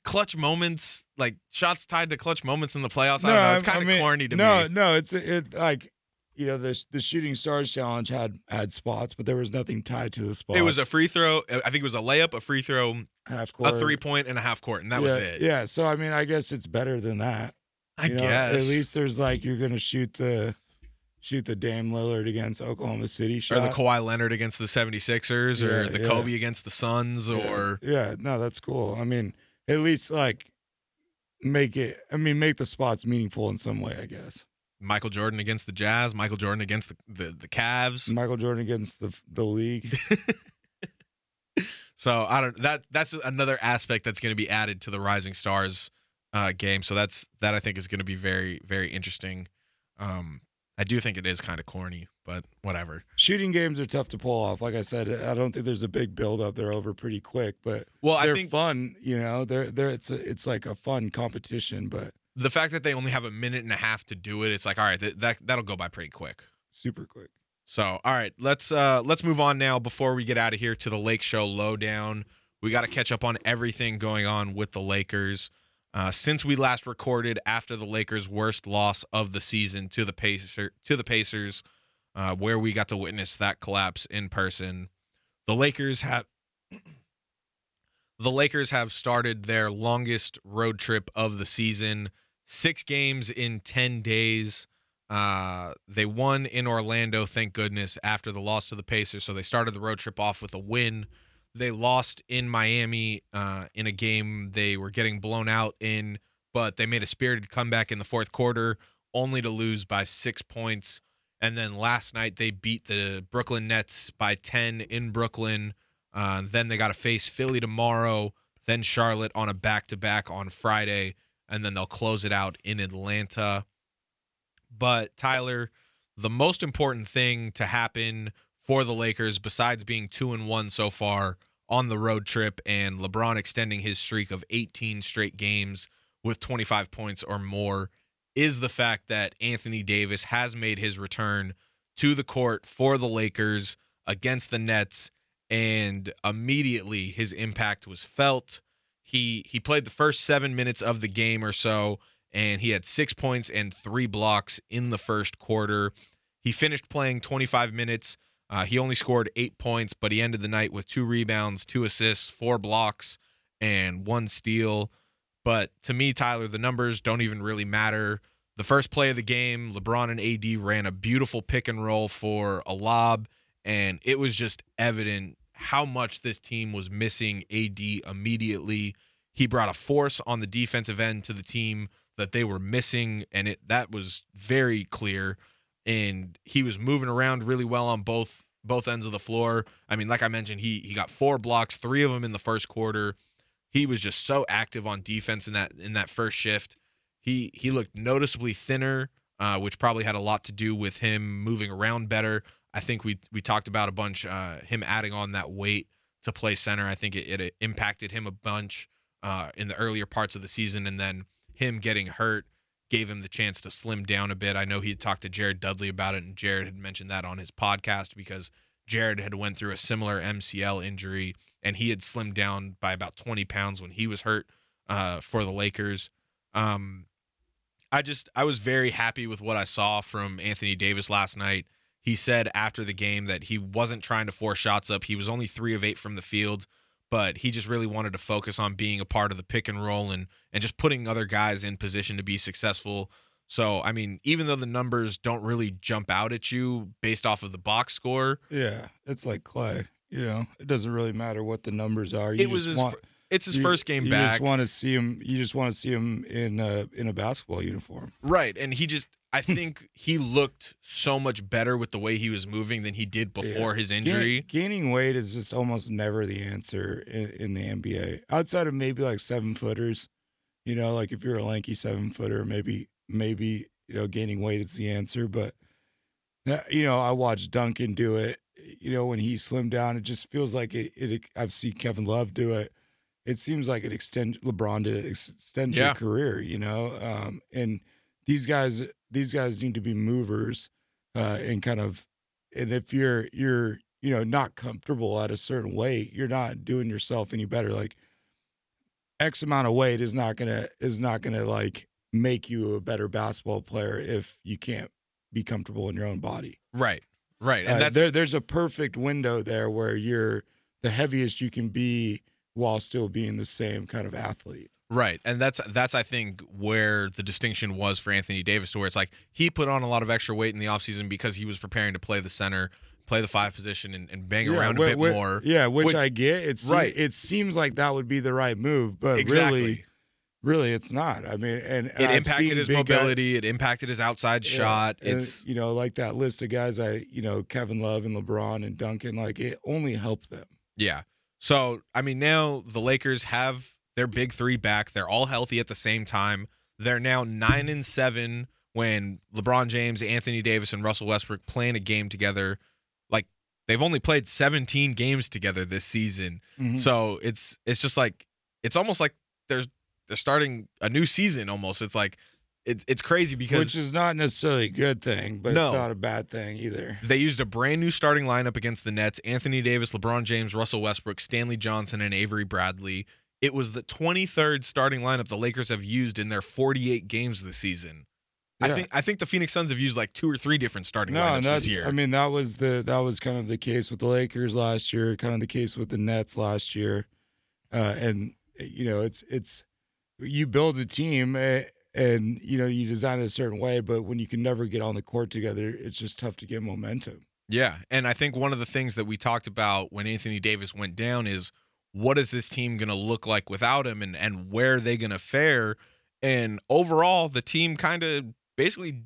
clutch moments, like shots tied to clutch moments in the playoffs. I don't know. It's I kind of mean, corny to no, me. No, no, it's it like you know the the shooting stars challenge had had spots, but there was nothing tied to the spots. It was a free throw. I think it was a layup, a free throw, half court, a three point, and a half court, and that yeah, was it. Yeah, so I mean, I guess it's better than that. I you know? guess. at least there's like you're gonna shoot the shoot the Dame Lillard against Oklahoma City shot. or the Kawhi Leonard against the 76ers, or the yeah. Kobe against the Suns, Yeah, or yeah, no, that's cool. I mean, at least like make it. I mean, make the spots meaningful in some way. I guess Michael Jordan against the Jazz, Michael Jordan against the the, the Cavs. Michael Jordan against the the league. <laughs> So I don't that that's another aspect that's going to be added to the Rising Stars uh, game. So that's that I think is going to be very very interesting. Um, I do think it is kind of corny, but whatever. Shooting games are tough to pull off. Like I said, I don't think there's a big build up. They're over pretty quick, but Well, I they're think fun. You know, they're they're it's a, it's like a fun competition, but the fact that they only have a minute and a half to do it, it's like all right, that, that that'll go by pretty quick. super quick. So, all right, let's uh let's move on now before we get out of here to the Lake Show lowdown. We got to catch up on everything going on with the Lakers. Uh, since we last recorded after the Lakers' worst loss of the season to the Pacer to the Pacers, uh, where we got to witness that collapse in person, the Lakers have the Lakers have started their longest road trip of the season, six games in ten days. Uh, they won in Orlando, thank goodness, after the loss to the Pacers. So they started the road trip off with a win. They lost in Miami uh, in a game they were getting blown out in, but they made a spirited comeback in the fourth quarter, only to lose by six points. And then last night they beat the Brooklyn Nets by 10 in Brooklyn. Uh, then they got to face Philly tomorrow, then Charlotte on a back to back on Friday, and then they'll close it out in Atlanta. But Tyler, the most important thing to happen for the Lakers, besides being two and one so far, on the road trip and LeBron extending his streak of 18 straight games with 25 points or more is the fact that Anthony Davis has made his return to the court for the Lakers against the Nets and immediately his impact was felt. He he played the first 7 minutes of the game or so and he had 6 points and 3 blocks in the first quarter. He finished playing 25 minutes uh, he only scored eight points, but he ended the night with two rebounds, two assists, four blocks, and one steal. But to me, Tyler, the numbers don't even really matter. The first play of the game, LeBron and AD ran a beautiful pick and roll for a lob, and it was just evident how much this team was missing AD immediately. He brought a force on the defensive end to the team that they were missing, and it that was very clear and he was moving around really well on both both ends of the floor. I mean, like I mentioned, he he got four blocks, three of them in the first quarter. He was just so active on defense in that in that first shift. He he looked noticeably thinner, uh, which probably had a lot to do with him moving around better. I think we we talked about a bunch uh, him adding on that weight to play center. I think it, it impacted him a bunch uh, in the earlier parts of the season, and then him getting hurt gave him the chance to slim down a bit. I know he had talked to Jared Dudley about it, and Jared had mentioned that on his podcast because Jared had went through a similar MCL injury, and he had slimmed down by about 20 pounds when he was hurt uh, for the Lakers. Um, I just I was very happy with what I saw from Anthony Davis last night. He said after the game that he wasn't trying to force shots up. He was only three of eight from the field, but he just really wanted to focus on being a part of the pick and roll and and just putting other guys in position to be successful. So, I mean, even though the numbers don't really jump out at you based off of the box score, Yeah, it's like Klay. You know, it doesn't really matter what the numbers are. You it was just his want, it's his you- first game you back. just want to see him. You just want to see him in a in a basketball uniform. Right. And he just I think he looked so much better with the way he was moving than he did before his Gain- injury. gaining weight is just almost never the answer in, in the NBA. Outside of maybe like seven footers, you know, like if you're a lanky seven footer, maybe maybe you know gaining weight is the answer. But you know, I watched Duncan do it. You know, when he slimmed down, it just feels like it. it I've seen Kevin Love do it. It seems like it extend LeBron did it extend Yeah. your career. You know, um, and these guys these guys need to be movers uh, and kind of and if you're you're you know not comfortable at a certain weight you're not doing yourself any better like x amount of weight is not gonna is not gonna like make you a better basketball player if you can't be comfortable in your own body Right. Right. And Uh, that's there, there's a perfect window there where you're the heaviest you can be while still being the same kind of athlete Right. And that's that's I think where the distinction was for Anthony Davis to where it's like he put on a lot of extra weight in the offseason because he was preparing to play the center, play the five position and, and bang around a bit more. yeah which, which- i get it's Right. it seems like that would be the right move but exactly. really really it's not i mean and it I've impacted his guy- mobility, it impacted his outside Yeah, shot. It's you know like that list of guys i you know kevin love and lebron and duncan like it only helped them Yeah. So, I mean, now the Lakers have their big three back. They're all healthy at the same time. They're now nine and seven when LeBron James, Anthony Davis, and Russell Westbrook playing a game together. Like they've only played 17 games together this season. Mhm. So it's it's just like it's almost like they're they're starting a new season almost. It's like it's it's crazy because which is not necessarily a good thing but No. it's not a bad thing either They used a brand new starting lineup against the Nets Anthony Davis, LeBron James, Russell Westbrook, Stanley Johnson, and Avery Bradley. It was the 23rd starting lineup the Lakers have used in their 48 games this season. I think I think the Phoenix Suns have used like two or three different starting no lineups this year. i mean that was the that was kind of the case with the lakers last year kind of the case with the nets last year uh and you know it's it's you build a team eh, and you know you design it a certain way but when you can never get on the court together it's just tough to get momentum Yeah, and I think one of the things that we talked about when Anthony Davis went down is what is this team going to look like without him and and where are they going to fare? And overall, the team kind of basically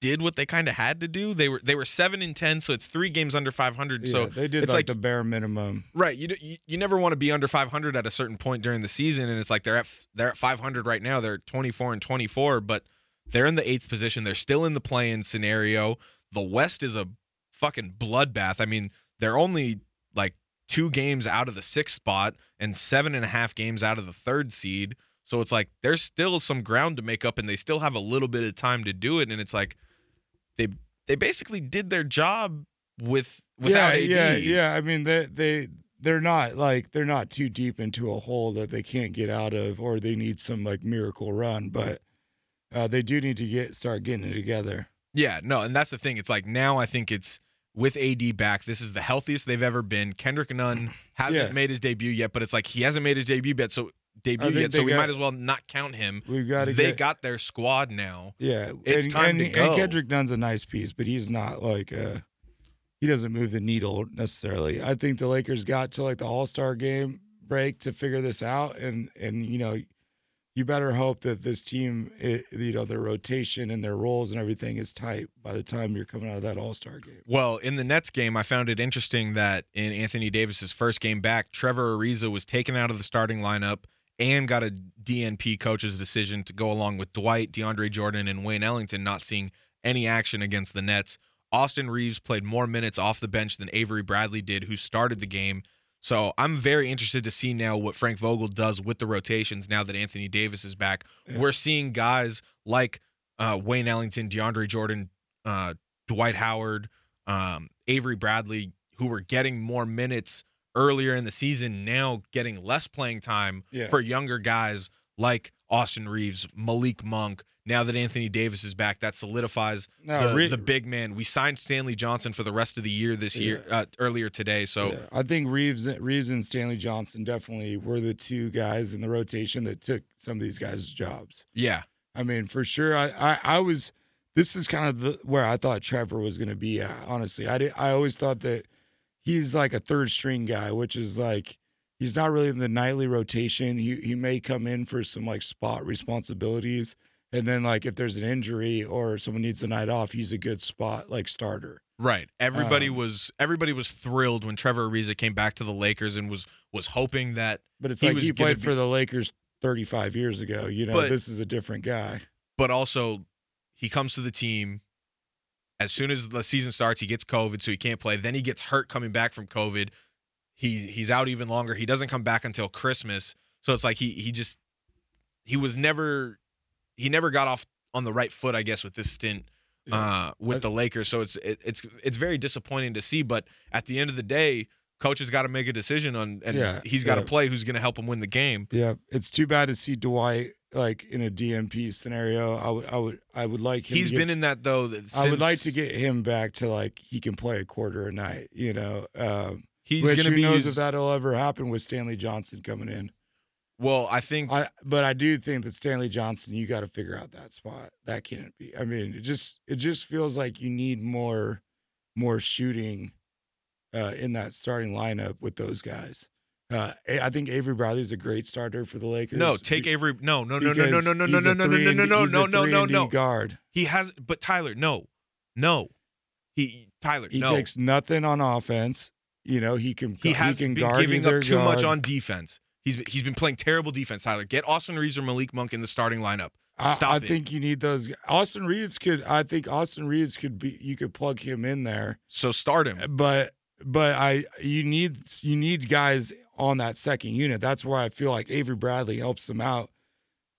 did what they kind of had to do. They were they were 7 and 10, so it's 3 games under 500. yeah, so they did it's like, like the bare minimum Right, you, you you never want to be under 500 at a certain point during the season, and it's like they're at they're at 500 right now. They're 24 and 24, but they're in the eighth position. They're still in the play-in scenario. The West is a fucking bloodbath. I mean, they're only like two games out of the sixth spot and seven and a half games out of the third seed. So it's like there's still some ground to make up, and they still have a little bit of time to do it. And it's like they they basically did their job with without yeah, AD. yeah, yeah. I mean, they they they're not like they're not too deep into a hole that they can't get out of, or they need some like miracle run. But uh, they do need to get start getting it together. Yeah, no, and that's the thing. It's like now I think it's with AD back, this is the healthiest they've ever been. Kendrick Nunn <clears throat> hasn't Yeah. made his debut yet, but it's like he hasn't made his debut yet, so debut yet, so we got- might as well not count him. We've got They get got their squad now. yeah. it's and, time and, to and. Kendrick Nunn's a nice piece, but he's not like uh he doesn't move the needle necessarily. I think the Lakers got to like the All Star game break to figure this out, and and you know. You better hope that this team, it, you know, their rotation and their roles and everything is tight by the time you're coming out of that All Star game. Well, in the Nets game, I found it interesting that in Anthony Davis's first game back, Trevor Ariza was taken out of the starting lineup and got a DNP coach's decision to go along with Dwight, DeAndre Jordan, and Wayne Ellington not seeing any action against the Nets. Austin Reaves played more minutes off the bench than Avery Bradley did, who started the game. So I'm very interested to see now what Frank Vogel does with the rotations now that Anthony Davis is back. We're seeing guys like uh, Wayne Ellington, DeAndre Jordan, uh, Dwight Howard, um, Avery Bradley, who were getting more minutes earlier in the season, now getting less playing time Yeah. for younger guys like Austin Reaves, Malik Monk. Now that Anthony Davis is back, that solidifies No, the, Re- the big man. We signed Stanley Johnson for the rest of the year this year, uh, earlier today. So Yeah, I think Reaves, Reaves and Stanley Johnson definitely were the two guys in the rotation that took some of these guys' jobs. yeah, I mean, for sure. I, I, I was. This is kind of the where I thought Trevor was going to be at. Honestly, I did, I always thought that he's like a third string guy, which is like he's not really in the nightly rotation. He he may come in for some like spot responsibilities, and then like if there's an injury or someone needs a night off, he's a good spot like starter. Right. Everybody Um, was everybody was thrilled when Trevor Ariza came back to the Lakers and was was hoping that But it's He like he played be- for the Lakers 35 years ago. You know, But- this is a different guy. but also he comes to the team as soon as the season starts he gets covid so he can't play then he gets hurt coming back from covid he's he's out even longer he doesn't come back until christmas so it's like he he just he was never he never got off on the right foot i guess with this stint uh with the lakers so it's it, it's it's very disappointing to see but at the end of the day coach has got to make a decision on and Yeah, he's got to yeah. play who's going to help him win the game Yeah, it's too bad to see Dwight like in a DNP scenario. I would, I would, I would like him. he's to been to- in that though that I would like to get him back to like he can play a quarter a night. You know, um, he's which to who be knows used, if that'll ever happen with Stanley Johnson coming in. Well i think I, but I do think that Stanley Johnson, you got to figure out that spot. That can't be. I mean, it just, it just feels like you need more, more shooting uh, in that starting lineup with those guys. Uh, I think Avery Bradley is a great starter for the Lakers. No, take Avery. No, no, no, no, no, no, no, no, no, no, no, no, no, no, no, no, no, no. Guard. He has, but Tyler, no, no. He Tyler, He no. takes nothing on offense. You know, he can he has can been guard giving up too much on defense. He's he's been playing terrible defense. Tyler, get Austin Reaves or Malik Monk in the starting lineup. I, Stop I it. think you need those. Austin Reaves could. I think Austin Reaves could be. You could plug him in there, so start him. but but I you need you need guys on that second unit. That's where I feel like Avery Bradley helps them out.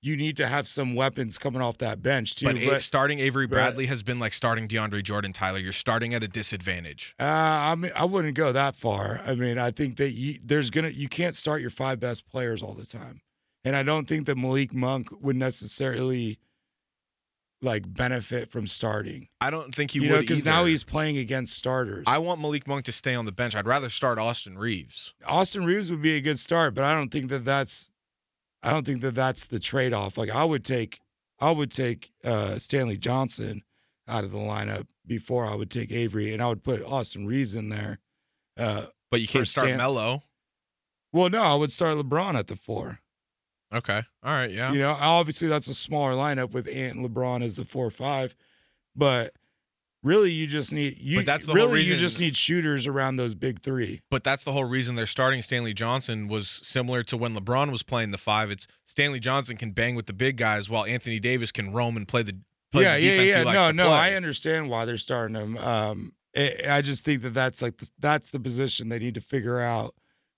You need to have some weapons coming off that bench too. But, A- starting Avery but- Bradley has been like starting DeAndre Jordan. Tyler, you're starting at a disadvantage. Uh, I mean, I wouldn't go that far. I mean, I think that you, there's gonna you can't start your five best players all the time, and I don't think that Malik Monk would necessarily like benefit from starting. I don't think he you would because now he's playing against starters. I want Malik Monk to stay on the bench. I'd rather start Austin Reaves. Austin Reaves would be a good start, but I don't think that that's I don't think that that's the trade off. Like I would take I would take uh, Stanley Johnson out of the lineup before I would take Avery, and I would put Austin Reaves in there. Uh, But you can't start Stan- Melo. well, no, I would start LeBron at the four. Okay. All right. Yeah. You know, obviously that's a smaller lineup with Ant and LeBron as the four or five, but really you just need you. But that's the whole really you just need shooters around those big three. But that's the whole reason they're starting Stanley Johnson was similar to when LeBron was playing the five. It's Stanley Johnson can bang with the big guys while Anthony Davis can roam and play the play yeah, the yeah, yeah. he No, no. I understand why they're starting him. Um, I I just think that that's like the, that's the position they need to figure out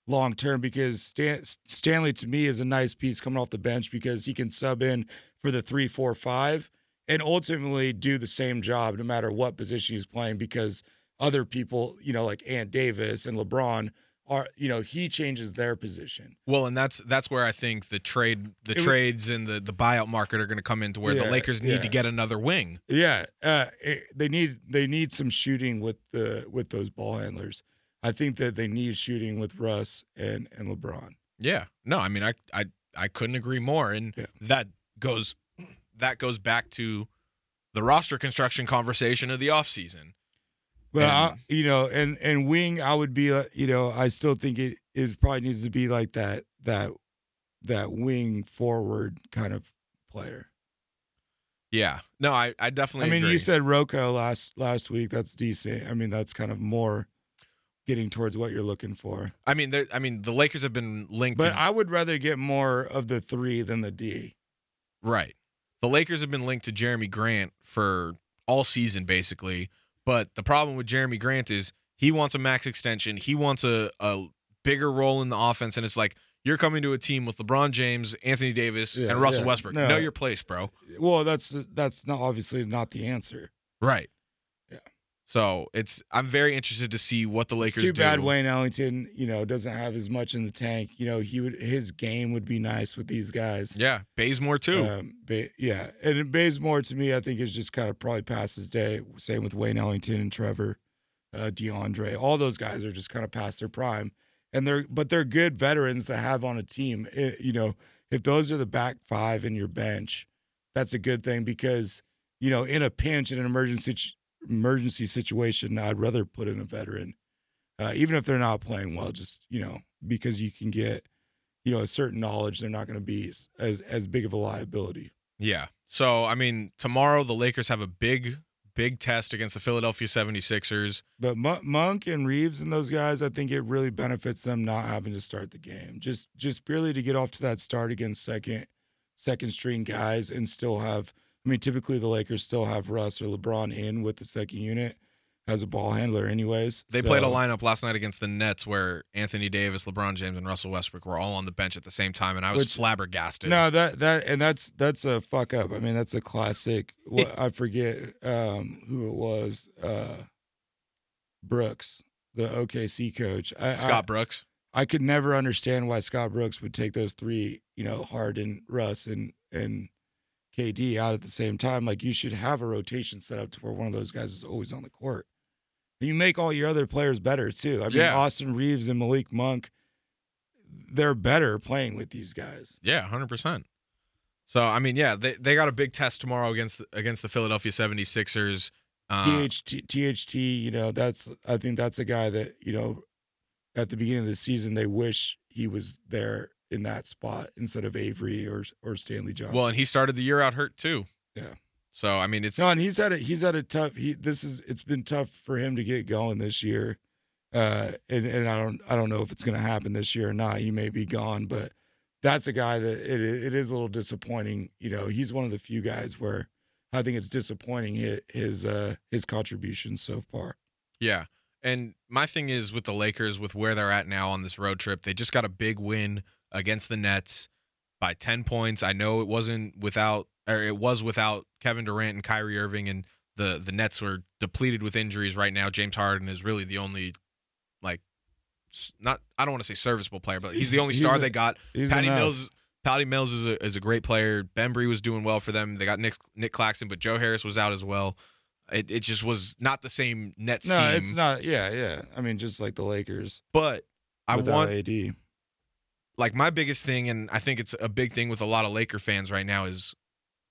long term because Stan, Stanley to me is a nice piece coming off the bench because he can sub in for the three, four, five, and ultimately do the same job no matter what position he's playing because other people, you know, like Ant Davis and LeBron are, you know, he changes their position. Well, and that's that's where I think the trade, the It trades and the the buyout market are going to come into where Yeah, the Lakers need yeah. to get another wing. Yeah, uh, it, they need they need some shooting with the with those ball handlers. I think that they need shooting with Russ and and LeBron. Yeah. No, I mean, I I I couldn't agree more, and Yeah. that goes that goes back to the roster construction conversation of the offseason. But I, you know, and and wing, I would be, uh, you know, I still think it it probably needs to be like that that that wing forward kind of player. Yeah. No, I I definitely. I mean, agree. you said Rocco last last week. That's decent. I mean, that's kind of more getting towards what you're looking for. I mean, I mean, the Lakers have been linked. But to, I would rather get more of the three than the D. Right. The Lakers have been linked to Jerami Grant for all season, basically. But the problem with Jerami Grant is he wants a max extension. He wants a, a bigger role in the offense. And it's like, you're coming to a team with LeBron James, Anthony Davis, Yeah, and Russell yeah. Westbrook. No. Know your place, bro. Well, that's that's not obviously not the answer. Right. So it's I'm very interested to see what the Lakers it's too do. bad Wayne Ellington, you know, doesn't have as much in the tank. You know, he would his game would be nice with these guys. Yeah, Bazemore too. Um, ba- yeah, and Bazemore to me, I think is just kind of probably past his day. Same with Wayne Ellington and Trevor, uh, DeAndre. All those guys are just kind of past their prime, and they're but they're good veterans to have on a team. It- you know, if those are the back five in your bench, that's a good thing because you know in a pinch in an emergency emergency situation, I'd rather put in a veteran, uh, even if they're not playing well. Just you know because you can get you know a certain knowledge they're not going to be as, as as big of a liability. Yeah. So, I mean, tomorrow the Lakers have a big, big test against the Philadelphia 76ers. But Mon- Monk and Reaves and those guys, I think it really benefits them not having to start the game. Just just purely to get off to that start against second second string guys and still have. I mean, typically the Lakers still have Russ or LeBron in with the second unit as a ball handler, anyways. They played a lineup last night against the Nets where Anthony Davis, LeBron James, and Russell Westbrook were all on the bench at the same time, and I was Which- flabbergasted. No, that that and that's that's a fuck up. I mean, that's a classic. What I forget um, who it was. Uh, Brooks, the OKC coach. I, Scott I, Brooks. I could never understand why Scott Brooks would take those three, you know, Harden, Russ, and and KD out at the same time. Like you should have a rotation set up to where one of those guys is always on the court. And you make all your other players better too. I mean, Yeah. Austin Reaves and Malik Monk, they're better playing with these guys. Yeah, hundred percent. So I mean, yeah, they, they got a big test tomorrow against against the Philadelphia 76ers. Uh, THT, THT, you know, that's I think that's a guy that you know, at the beginning of the season they wish he was there in that spot instead of Avery or or Stanley Johnson. well, and he started the year out hurt too. Yeah. So I mean, it's no, and he's had a he's had a tough. He this is it's been tough for him to get going this year, uh, and and I don't I don't know if it's going to happen this year or not. He may be gone, but that's a guy that it it is a little disappointing. You know, he's one of the few guys where I think it's disappointing his his uh his contributions so far. Yeah. And my thing is with the Lakers, with where they're at now on this road trip, they just got a big win against the Nets by 10 points. I know it wasn't without, or it was without Kevin Durant and Kyrie Irving, and the, the Nets were depleted with injuries right now. James Harden is really the only, like, not, I don't want to say serviceable player, but he's the only He's star a- they got. Patty enough. Mills. Patty Mills is a, is a great player. Bembry was doing well for them. They got Nick Nick Claxton, but Joe Harris was out as well. It, it just was not the same Nets No, team. it's not. Yeah, yeah. I mean, just like the Lakers. But I want AD. Like my biggest thing, and I think it's a big thing with a lot of Laker fans right now is,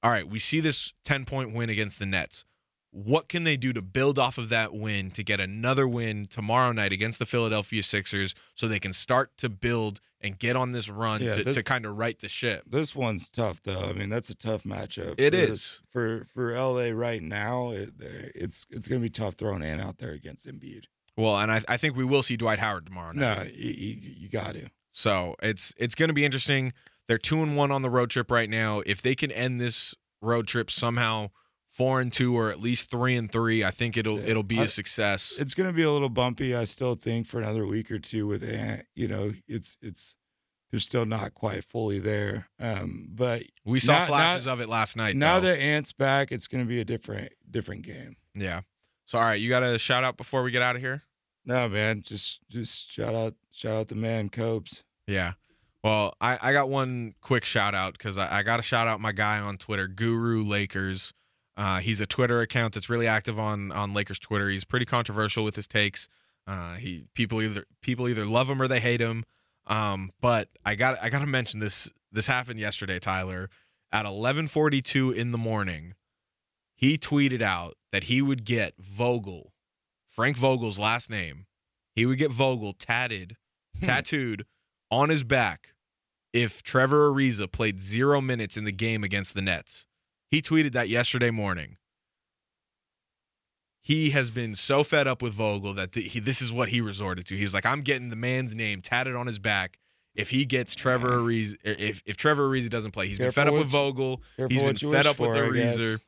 all right, we see this ten point win against the Nets. What can they do to build off of that win to get another win tomorrow night against the Philadelphia Sixers so they can start to build and get on this run Yeah, to, this- to kind of right the ship? This one's tough though. I mean, that's a tough matchup. It It is is. for for LA right now. It, it's it's gonna be tough throwing Ant out there against Embiid. Well, and I, I think we will see Dwight Howard tomorrow night. No, you, you, you got to. So it's it's going to be interesting. They're two and one on the road trip right now. If they can end this road trip somehow four and two or at least three and three, I think it'll it'll be I- a success. It's going to be a little bumpy, I still think, for another week or two with Ant. You know, it's it's they're still not quite fully there. Um, but We saw now- flashes now- of it last night. now though. that Ant's back, it's going to be a different different game. yeah. So all right, you got a shout out before we get out of here. No, man, just just shout out shout out the man Copes. Yeah. Well, I, I got one quick shout out because I, I got to shout out my guy on Twitter, Guru Lakers. Uh, he's a Twitter account that's really active on on Lakers Twitter. He's pretty controversial with his takes. Uh, he people either people either love him or they hate him. Um, but I got I got to mention this. This happened yesterday, Tyler, at 11:42 in the morning. He tweeted out that he would get Vogel, Frank Vogel's last name. He would get Vogel tatted, tattooed on his back if Trevor Ariza played zero minutes in the game against the Nets. He tweeted that yesterday morning. He has been so fed up with Vogel that the, he, this is what he resorted to. He was like, "I'm getting the man's name tatted on his back if he gets Trevor Ariza. If if Trevor Ariza doesn't play, he's been fed up with Vogel. He's been fed up with for. Ariza.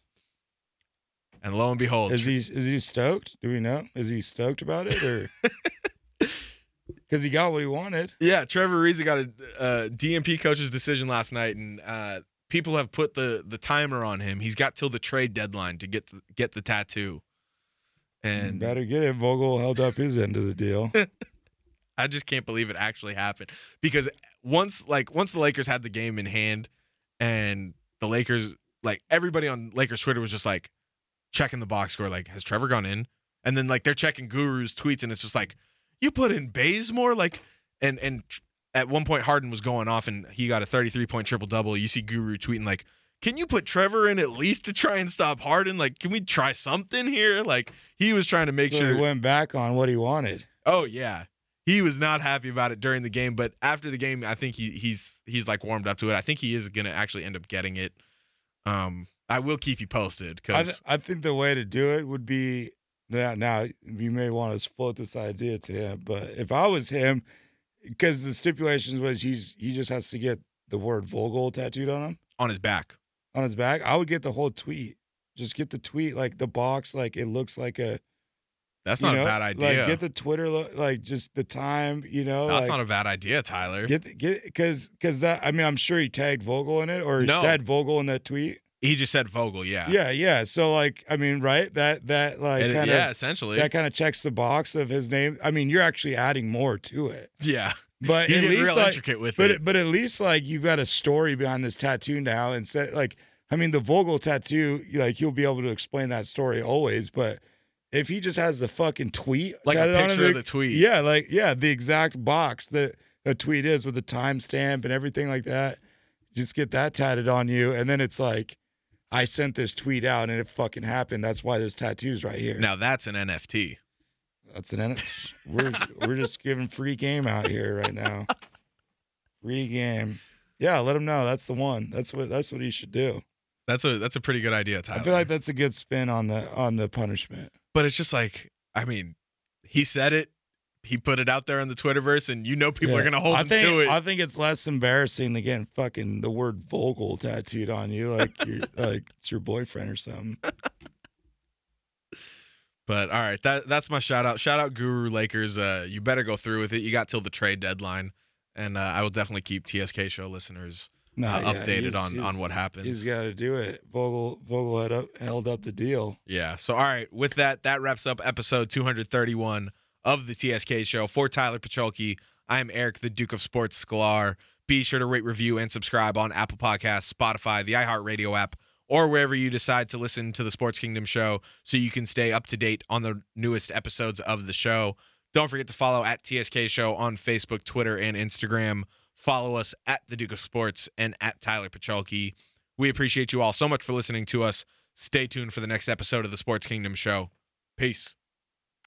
And lo and behold, Is he is he stoked? Do we know? Is he stoked about it or? <laughs> Because he got what he wanted. Yeah, Trevor Ariza got a uh, DNP coach's decision last night, and uh, people have put the the timer on him. He's got till the trade deadline to get the, get the tattoo, and better get it. Vogel held up his end of the deal. <laughs> I just can't believe it actually happened because once like once the Lakers had the game in hand, and the Lakers like everybody on Lakers Twitter was just like checking the box score, like has Trevor gone in? And then like they're checking Guru's tweets, and it's just like you put in Bazemore, like and and at one point Harden was going off, and he got a 33 point triple double. You see Guru tweeting like. Can you put Trevor in at least to try and stop Harden? Like, can we try something here? Like, he was trying to make so sure. he went back on what he wanted. Oh yeah. He was not happy about it during the game, but after the game, I think he he's he's like warmed up to it. I think he is gonna actually end up getting it. Um, I will keep you posted I, because th- I think the way to do it would be now. Now you may want to float this idea to him, but if I was him, because the stipulations was he's he just has to get the word Vogel tattooed on him on his back. on his back. I would get the whole tweet. Just get the tweet like the box, like it looks like a. That's not know, a bad idea. Like get the Twitter, lo- like just the time, you know. That's like, not a bad idea, Tyler. Get the- get because because that I mean I'm sure he tagged Vogel in it or No. said Vogel in that tweet. He just said Vogel, yeah. Yeah, yeah. So like I mean right that that like kind yeah, of essentially. that kind of checks the box of his name. I mean you're actually adding more to it, yeah. but He's at least real like intricate with but it. but at least like you've got a story behind this tattoo now and said like I mean the Vogel tattoo like you'll be able to explain that story always, but if he just has the fucking tweet Like a him, picture of the tweet. yeah, like yeah, the exact box that a tweet is with the timestamp and everything like that. Just get that tatted on you, and then it's like, I sent this tweet out and it fucking happened. That's why this tattoo's right here. Now that's an NFT. That's an NFT. we're we're just giving free game out here right now. Free game. Yeah, let him know that's the one. That's what that's what he should do. That's a that's a pretty good idea, Tyler. I feel like that's a good spin on the on the punishment. but it's just like, I mean, he said it. He put it out there on the Twitterverse, and you know people are gonna hold I him think, to it. I think it's less embarrassing than getting fucking the word Vogel tattooed on you, like you're <laughs> like it's your boyfriend or something. But all right, that that's my shout out. Shout out Guru Lakers. Uh, you better go through with it. You got till the trade deadline, and uh, I will definitely keep TSK show listeners No, uh, yeah, updated he's- on on what happens. He's got to do it. Vogel Vogel had up, held up the deal. Yeah. So all right, with that, that wraps up episode 231 of the TSK show. For Tyler Pacholke, I am Eric, the Duke of Sports Sklar. Be sure to rate, review, and subscribe on Apple Podcasts, Spotify, the iHeartRadio app, or wherever you decide to listen to the Sports Kingdom show so you can stay up to date on the newest episodes of the show. Don't forget to follow at TSK Show on Facebook, Twitter, and Instagram. Follow us at the Duke of Sports and at Tyler Pacholke. We appreciate you all so much for listening to us. Stay tuned for the next episode of the Sports Kingdom show. Peace.